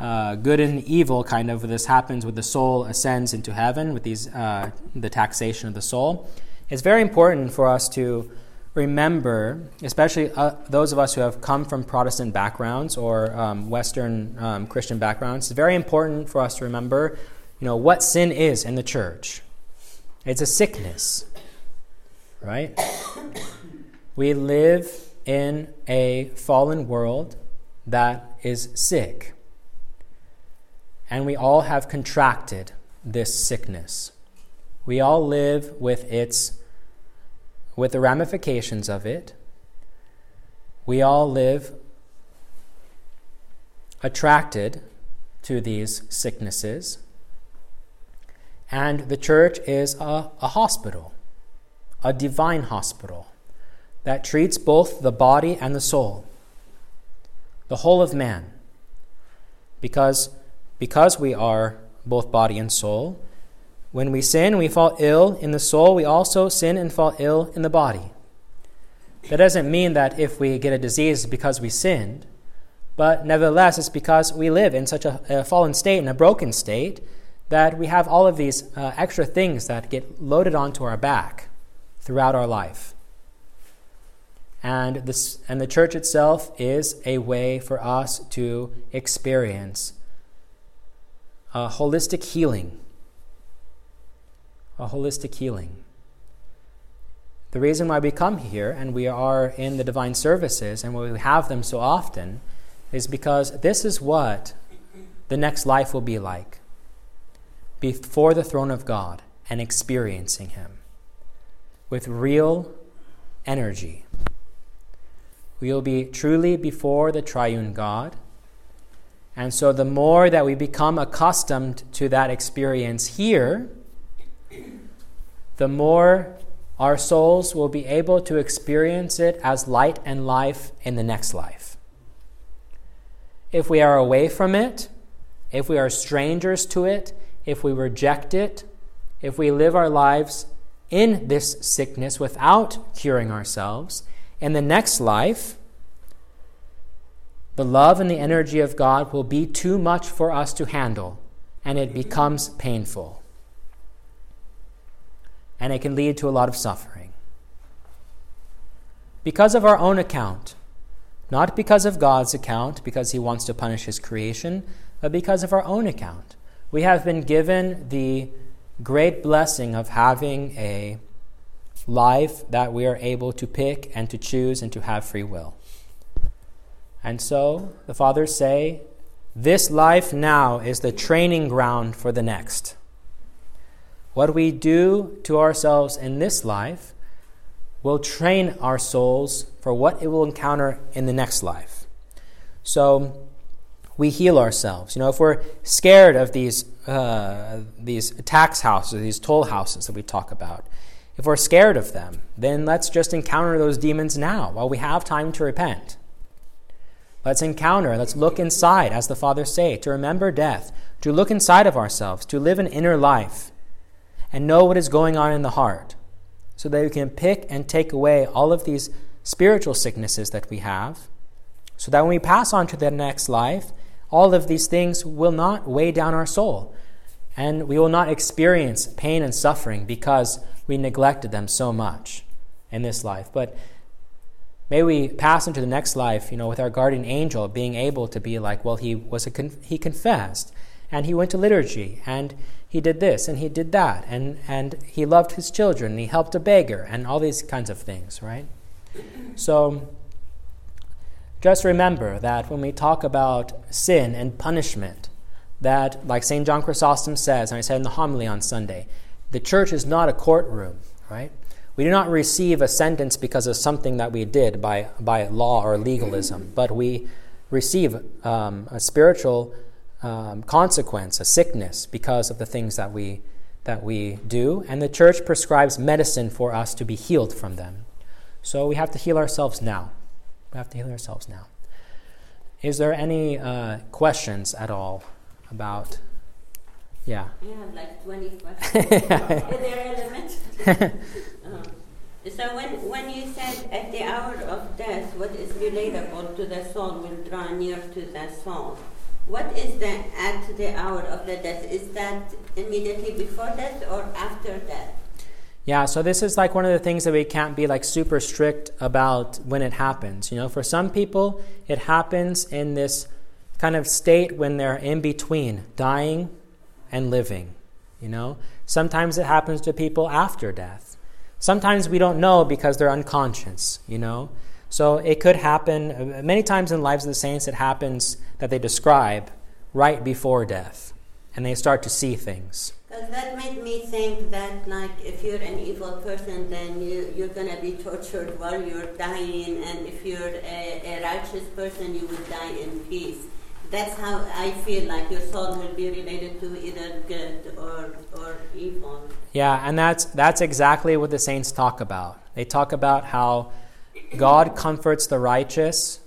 uh, good and evil kind of this happens with the soul ascends into heaven with these uh, the taxation of the soul. It's very important for us to remember especially uh, those of us who have come from protestant backgrounds or um, western um, christian backgrounds it's very important for us to remember you know what sin is in the church. It's a sickness right? We live in a fallen world that is sick and we all have contracted this sickness. We all live with its with the ramifications of it. We all live attracted to these sicknesses. And the church is a, a hospital, a divine hospital that treats both the body and the soul, the whole of man. Because because we are both body and soul. When we sin, we fall ill in the soul, we also sin and fall ill in the body. That doesn't mean that if we get a disease because we sinned, but nevertheless, it's because we live in such a, a fallen state, in a broken state, that we have all of these uh, extra things that get loaded onto our back throughout our life. And, this, and the church itself is a way for us to experience a holistic healing. A holistic healing. The reason why we come here and we are in the divine services and why we have them so often is because this is what the next life will be like before the throne of God and experiencing Him with real energy. We will be truly before the triune God. And so, the more that we become accustomed to that experience here, the more our souls will be able to experience it as light and life in the next life. If we are away from it, if we are strangers to it, if we reject it, if we live our lives in this sickness without curing ourselves, in the next life, the love and the energy of God will be too much for us to handle, and it becomes painful. And it can lead to a lot of suffering. Because of our own account, not because of God's account, because He wants to punish His creation, but because of our own account. We have been given the great blessing of having a life that we are able to pick and to choose and to have free will. And so the fathers say, this life now is the training ground for the next. What we do to ourselves in this life will train our souls for what it will encounter in the next life. So we heal ourselves. You know, if we're scared of these uh, these tax houses, these toll houses that we talk about, if we're scared of them, then let's just encounter those demons now while we have time to repent. Let's encounter, let's look inside, as the fathers say, to remember death, to look inside of ourselves, to live an inner life, and know what is going on in the heart so that we can pick and take away all of these spiritual sicknesses that we have, so that when we pass on to the next life, all of these things will not weigh down our soul, and we will not experience pain and suffering because we neglected them so much in this life. But may we pass into the next life, you know, with our guardian angel being able to be like, well, he was a con- he confessed, and he went to liturgy, and he did this and he did that, and, and he loved his children, and he helped a beggar, and all these kinds of things, right? So just remember that when we talk about sin and punishment, that, like St. John Chrysostom says, and I said in the homily on Sunday, the church is not a courtroom, right? We do not receive a sentence because of something that we did by, by law or legalism, but we receive um, a spiritual um, consequence, a sickness, because of the things that we, that we do. And the church prescribes medicine for us to be healed from them. So we have to heal ourselves now. We have to heal ourselves now. Is there any uh, questions at all about? Yeah. I have like 20 questions. Is there a limit? uh, so when, when you said at the hour of death, what is relatable to the soul will draw near to the soul. What is the at the hour of the death? Is that immediately before death or after death? Yeah, so this is like one of the things that we can't be like super strict about when it happens. You know, for some people, it happens in this kind of state when they're in between dying and living. You know, sometimes it happens to people after death. Sometimes we don't know because they're unconscious, you know. So it could happen many times in lives of the saints, it happens that they describe right before death and they start to see things. That made me think that, like, if you're an evil person, then you, you're going to be tortured while you're dying, and if you're a, a righteous person, you would die in peace. That's how I feel like your soul will be related to either good or, or evil. Yeah, and that's, that's exactly what the saints talk about. They talk about how God comforts the righteous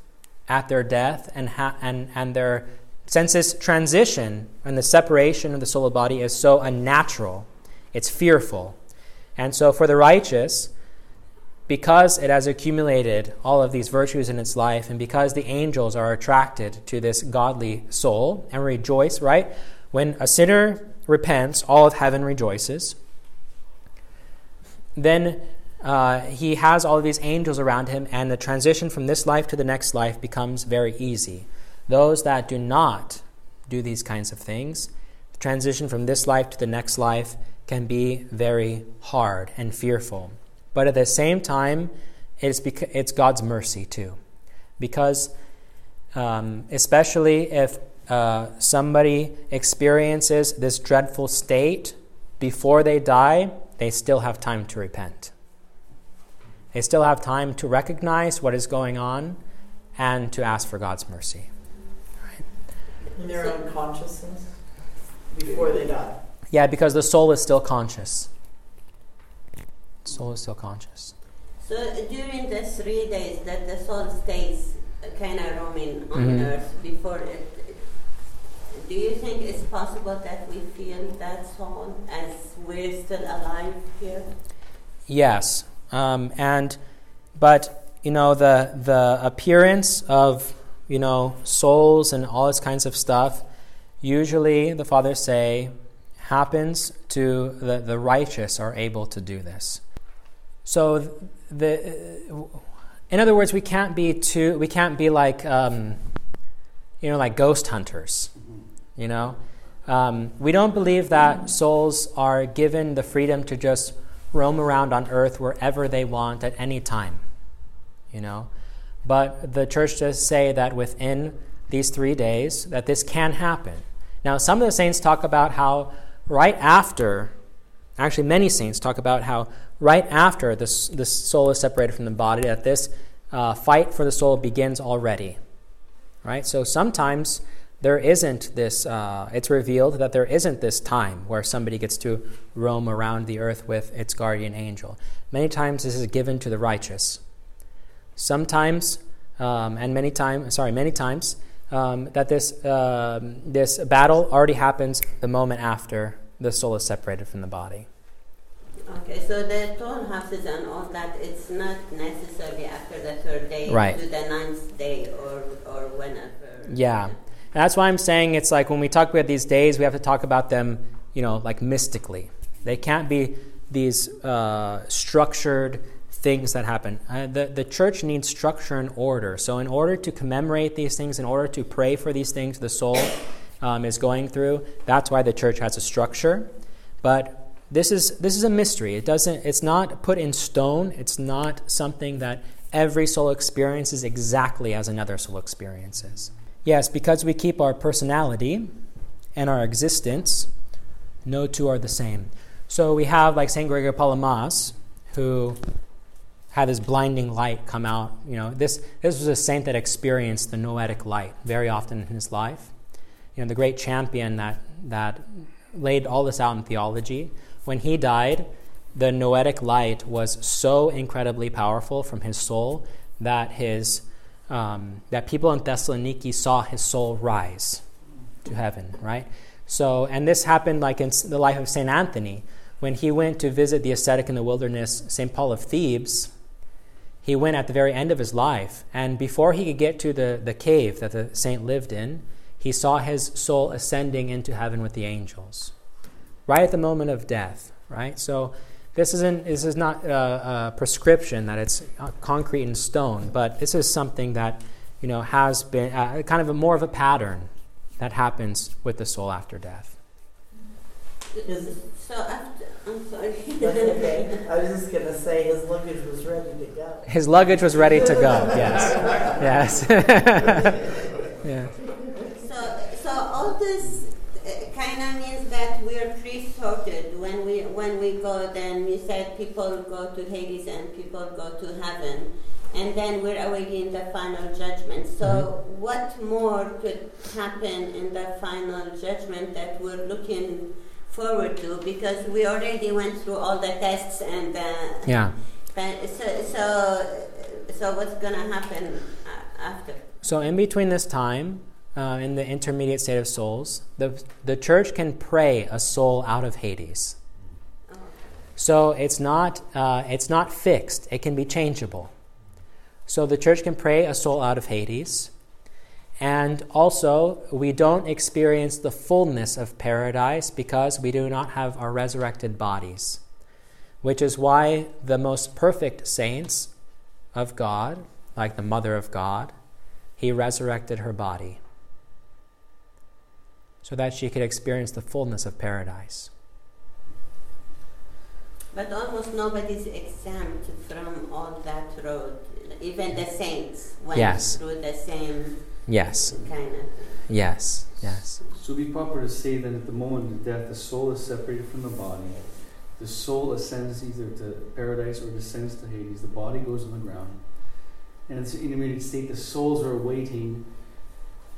at their death and, ha- and, and their since transition and the separation of the soul and body is so unnatural, it's fearful. And so for the righteous, because it has accumulated all of these virtues in its life, and because the angels are attracted to this godly soul and rejoice, right? When a sinner repents, all of heaven rejoices. Then uh, he has all of these angels around him, and the transition from this life to the next life becomes very easy. Those that do not do these kinds of things, the transition from this life to the next life can be very hard and fearful. But at the same time, it's, beca- it's God's mercy too. Because, um, especially if uh, somebody experiences this dreadful state before they die, they still have time to repent. They still have time to recognize what is going on and to ask for God's mercy. Right? In their own consciousness before they die. Yeah, because the soul is still conscious. Soul is still conscious. So during the three days that the soul stays kind of roaming on mm-hmm. earth before it, do you think it's possible that we feel that soul as we're still alive here? Yes, um, and but you know the the appearance of you know souls and all this kinds of stuff. Usually, the fathers say happens to the, the righteous are able to do this. So the in other words, we can't be too we can't be like um, you know like ghost hunters. You know, um, we don't believe that souls are given the freedom to just roam around on earth wherever they want at any time. You know, but the church does say that within these three days that this can happen. Now, some of the saints talk about how right after, actually, many saints talk about how right after this, this soul is separated from the body, that this uh, fight for the soul begins already. Right? So sometimes there isn't this, uh, it's revealed that there isn't this time where somebody gets to roam around the earth with its guardian angel. Many times this is given to the righteous. Sometimes, um, and many times, sorry, many times, um, that this, um, this battle already happens the moment after the soul is separated from the body. Okay, so the toll houses and all that, it's not necessarily after the third day right. to the ninth day or, or whenever. Yeah. And that's why I'm saying it's like when we talk about these days, we have to talk about them, you know, like mystically. They can't be these uh, structured things that happen. Uh, the, the church needs structure and order. So, in order to commemorate these things, in order to pray for these things the soul um, is going through, that's why the church has a structure. But this is, this is a mystery. It doesn't, it's not put in stone, it's not something that every soul experiences exactly as another soul experiences. Yes, because we keep our personality and our existence, no two are the same. So we have like St. Gregory Palamas, who had this blinding light come out. You know, this, this was a saint that experienced the noetic light very often in his life. You know, the great champion that, that laid all this out in theology. When he died, the noetic light was so incredibly powerful from his soul that his um, that people in Thessaloniki saw his soul rise to heaven, right? So, and this happened like in the life of St. Anthony. When he went to visit the ascetic in the wilderness, St. Paul of Thebes, he went at the very end of his life. And before he could get to the, the cave that the saint lived in, he saw his soul ascending into heaven with the angels. Right at the moment of death, right? So, this isn't this is not a, a prescription that it's concrete in stone, but this is something that you know has been uh, kind of a, more of a pattern that happens with the soul after death. So after, I'm sorry. Okay. I was just gonna say his luggage was ready to go. His luggage was ready to go. Yes. yes. yeah. So, so all this of means that we're pre-sorted when we when we go. Then we said people go to Hades and people go to heaven, and then we're awaiting the final judgment. So, mm-hmm. what more could happen in the final judgment that we're looking forward to? Because we already went through all the tests and uh, yeah. So, so, so what's gonna happen uh, after? So, in between this time, uh, in the intermediate state of souls, the, the church can pray a soul out of Hades. So it's not, uh, it's not fixed, it can be changeable. So the church can pray a soul out of Hades. And also, we don't experience the fullness of paradise because we do not have our resurrected bodies, which is why the most perfect saints of God, like the Mother of God, He resurrected her body so that she could experience the fullness of paradise. But almost nobody's exempt from all that road. Even the saints went yes. through the same yes. kind of thing. Yes, yes. So it would be proper to say that at the moment of death, the soul is separated from the body. The soul ascends either to paradise or descends to Hades. The body goes on the ground. And in the intermediate state, the souls are awaiting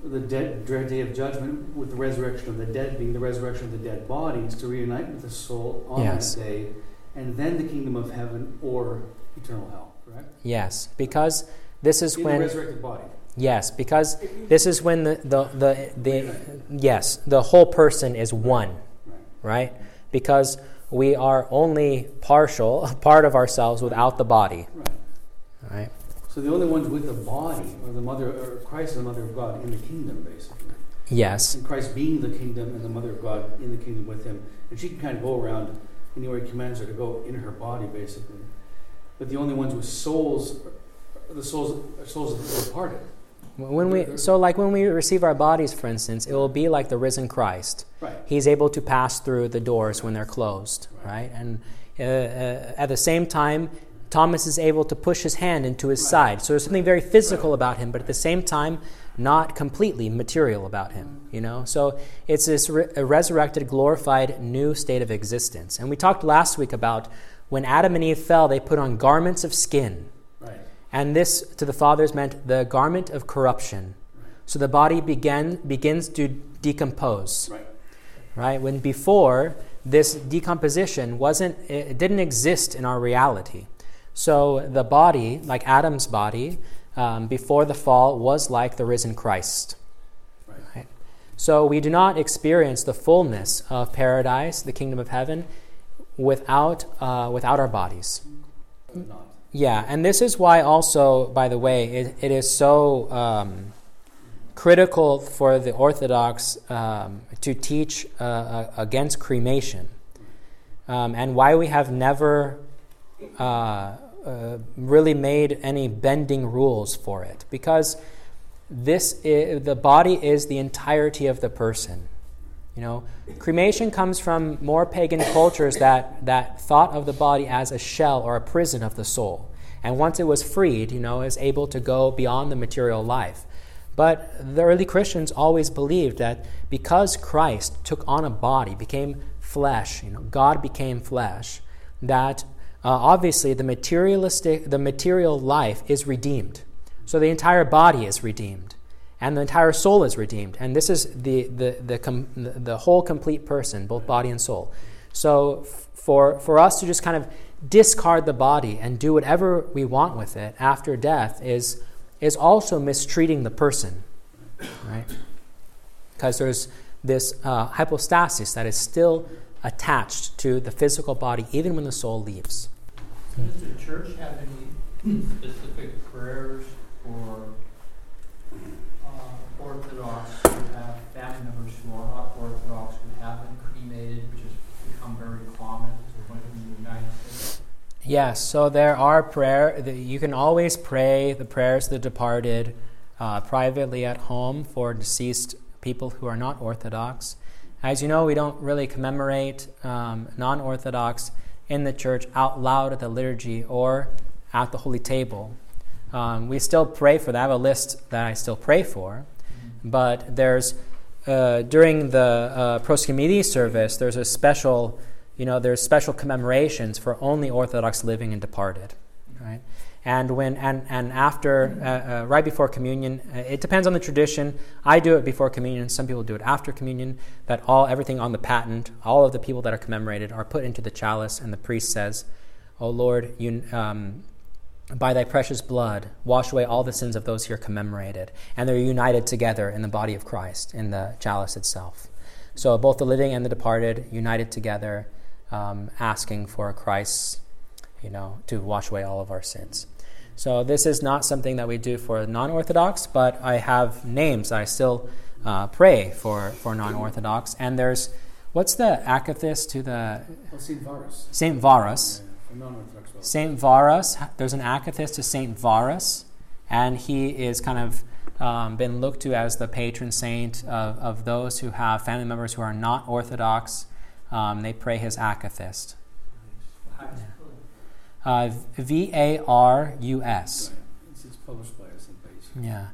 the dead, dread day of judgment with the resurrection of the dead being the resurrection of the dead bodies to reunite with the soul on yes. that day, and then the kingdom of heaven or eternal hell. Correct? Yes, because this is In when the resurrected body. Yes, because this is when the the, the, the yes the whole person is one, right. right? Because we are only partial, part of ourselves without the body. Right. So the only ones with the body are the mother, or Christ and the mother of God in the kingdom, basically. Yes. And Christ being the kingdom and the mother of God in the kingdom with him. And she can kind of go around anywhere he commands her to go in her body, basically. But the only ones with souls, the souls, souls of the departed. When we, so, like when we receive our bodies, for instance, it will be like the risen Christ. Right. He's able to pass through the doors when they're closed, right? right? And uh, uh, at the same time, Thomas is able to push his hand into his side. So there's something very physical about him, but at the same time, not completely material about him. You know, so it's this re- resurrected, glorified, new state of existence. And we talked last week about when Adam and Eve fell, they put on garments of skin, right. and this to the fathers meant the garment of corruption. Right. So the body began begins to decompose. Right. right. When before this decomposition wasn't, it didn't exist in our reality. So the body, like Adam's body, um, before the fall, was like the risen Christ. Right. So we do not experience the fullness of paradise, the kingdom of heaven, without, uh, without our bodies. Yeah, and this is why, also, by the way, it, it is so um, critical for the Orthodox um, to teach uh, uh against cremation, um, and why we have never uh, uh, really made any bending rules for it because this is, the body is the entirety of the person. You know, cremation comes from more pagan cultures that, that thought of the body as a shell or a prison of the soul. And once it was freed, you know, is able to go beyond the material life. But the early Christians always believed that because Christ took on a body, became flesh, you know, God became flesh, that uh, obviously the materialistic, the material life is redeemed. So the entire body is redeemed, and the entire soul is redeemed. And this is the the the, com- the whole complete person, both body and soul. So f- for for us to just kind of discard the body and do whatever we want with it after death is is also mistreating the person, right? Because there's this uh, hypostasis that is still attached to the physical body even when the soul leaves. Does the church have any specific prayers for uh, Orthodox who have family members who are not Orthodox who have been cremated, which has become very common in the United States? Yes, so there are prayer. You can always pray the prayers of the departed uh, privately at home for deceased people who are not Orthodox. As you know, we don't really commemorate um, non Orthodox in the church out loud at the liturgy or at the holy table. Um, we still pray for that. I have a list that I still pray for, but there's uh, during the uh, service, there's a special, you know, there's special commemorations for only Orthodox living and departed? And when and and after, uh, uh, right before communion, uh, it depends on the tradition. I do it before communion. Some people do it after communion. That all everything on the paten, all of the people that are commemorated, are put into the chalice, and the priest says, "Oh Lord, you." Um, by thy precious blood, wash away all the sins of those here commemorated. And they're united together in the body of Christ, in the chalice itself. So both the living and the departed united together, um, asking for Christ's, you know, to wash away all of our sins. So this is not something that we do for non-Orthodox, but I have names I still uh, pray for, for non-Orthodox. And there's, what's the akathist to the... Well, St. Varus. St. Varus. Yeah, St. Varus, there's an akathist to St. Varus, and he is kind of um, been looked to as the patron saint of, of those who have family members who are not Orthodox. Um, they pray his akathist. Uh, v A R U S. It's published by us in Yeah.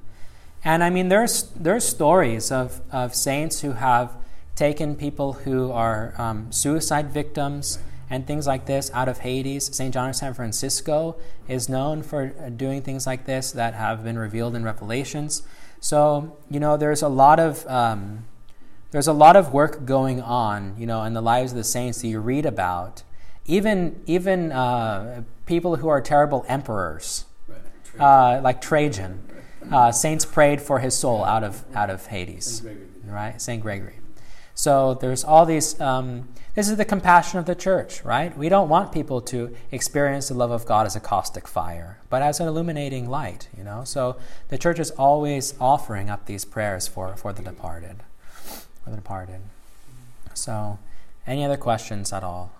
And I mean, there's, there's stories of, of saints who have taken people who are um, suicide victims and things like this out of Hades. St. John of San Francisco is known for doing things like this that have been revealed in Revelations. So, you know, there's a lot of. Um, there's a lot of work going on, you know, in the lives of the saints that you read about. Even even uh, people who are terrible emperors, right. uh, like Trajan, uh, saints prayed for his soul out of out of Hades, right? Saint Gregory. So there's all these. Um, this is the compassion of the church, right? We don't want people to experience the love of God as a caustic fire, but as an illuminating light, you know? So the church is always offering up these prayers for, for the departed. For the departed. So, any other questions at all?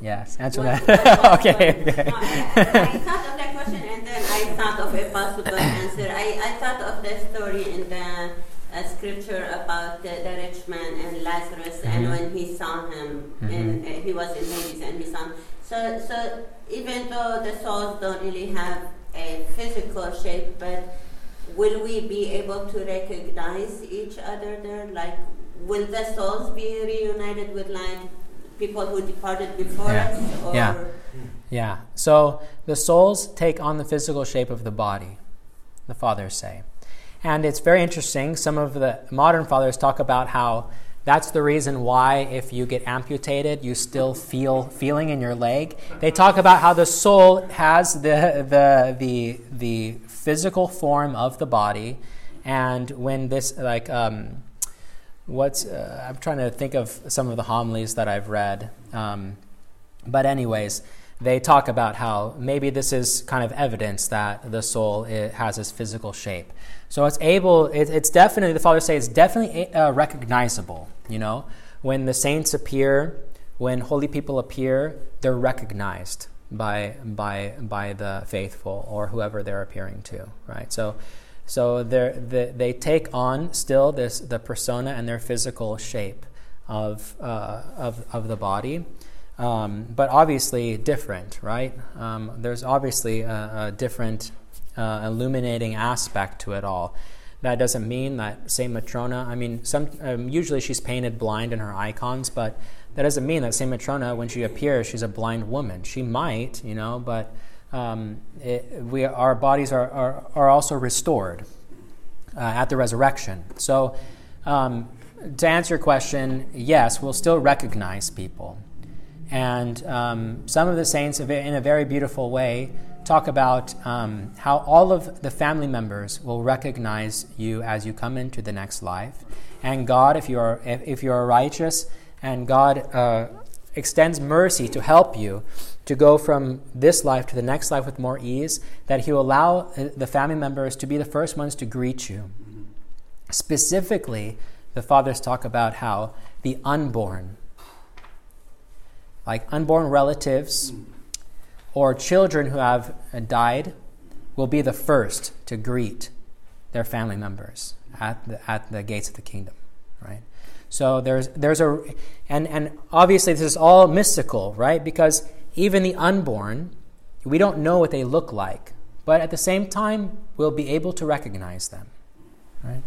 Yes, answer that. okay. okay. No, I, thought of that question and then I thought of a possible answer. I, I thought of the story in the a scripture about the, the rich man and Lazarus, mm-hmm. and when he saw him, mm-hmm. and uh, he was in Hades, and he saw him. So, so even though the souls don't really have a physical shape, but will we be able to recognize each other there? Like, will the souls be reunited with like people who departed before yeah. us? Or? Yeah. Yeah. So the souls take on the physical shape of the body, the fathers say. And it's very interesting. Some of the modern fathers talk about how that's the reason why if you get amputated, you still feel feeling in your leg. They talk about how the soul has the the the the physical form of the body, and when this like um, what's uh, I'm trying to think of some of the homilies that I've read, um, but anyways, they talk about how maybe this is kind of evidence that the soul has this physical shape. So it's able, it, it's definitely, the Father says, it's definitely uh, recognizable. You know, when the saints appear, when holy people appear, they're recognized by by by the faithful or whoever they're appearing to, right? So, so they they take on still this the persona and their physical shape of uh, of of the body, um, but obviously different, right? Um, there's obviously a, a different uh, illuminating aspect to it all. That doesn't mean that Saint Matrona. I mean, some um, usually she's painted blind in her icons, but that doesn't mean that Saint Matrona, when she appears, she's a blind woman. She might, you know, but um, it, we our bodies are are, are also restored uh, at the resurrection. So. Um, to answer your question, yes, we'll still recognize people. And um, some of the saints, in a very beautiful way, talk about um, how all of the family members will recognize you as you come into the next life. And God, if you are, if, you are righteous, and God uh, extends mercy to help you to go from this life to the next life with more ease, that He will allow uh, the family members to be the first ones to greet you. Specifically, the fathers talk about how the unborn, like unborn relatives, or children who have died will be the first to greet their family members at the, at the gates of the kingdom, right? So there's there's a and and obviously this is all mystical, right? Because even the unborn, we don't know what they look like, but at the same time, we'll be able to recognize them, right?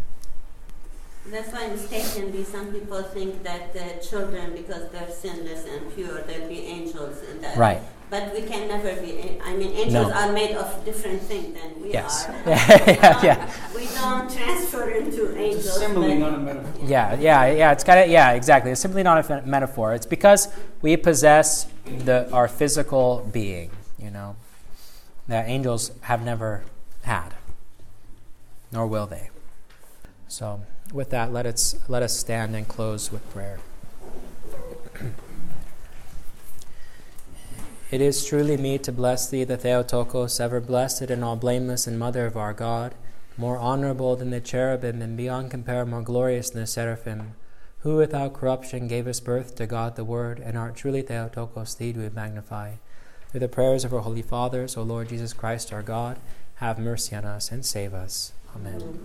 That's why mistakenly some people think that the children, because they're sinless and pure, they'll be angels and that. Right. But we can never be. Eh, I mean, angels no. are made of different things than we yes. are. yeah, yeah. Um, we don't transfer into angels. It's simply not a metaphor. Yeah, yeah, yeah. It's kind of yeah, exactly. It's simply not a metaphor. It's because we possess the our physical being. You know. that angels have never had, nor will they. So, with that, let us, let us stand and close with prayer. It is truly meet to bless thee, the Theotokos, ever blessed and all blameless, and Mother of our God, more honorable than the cherubim, and beyond compare more glorious than the seraphim, who without corruption gave us birth to God the Word, and art truly Theotokos, thee do we magnify. Through the prayers of our holy fathers, O Lord Jesus Christ our God, have mercy on us and save us. Amen. Amen.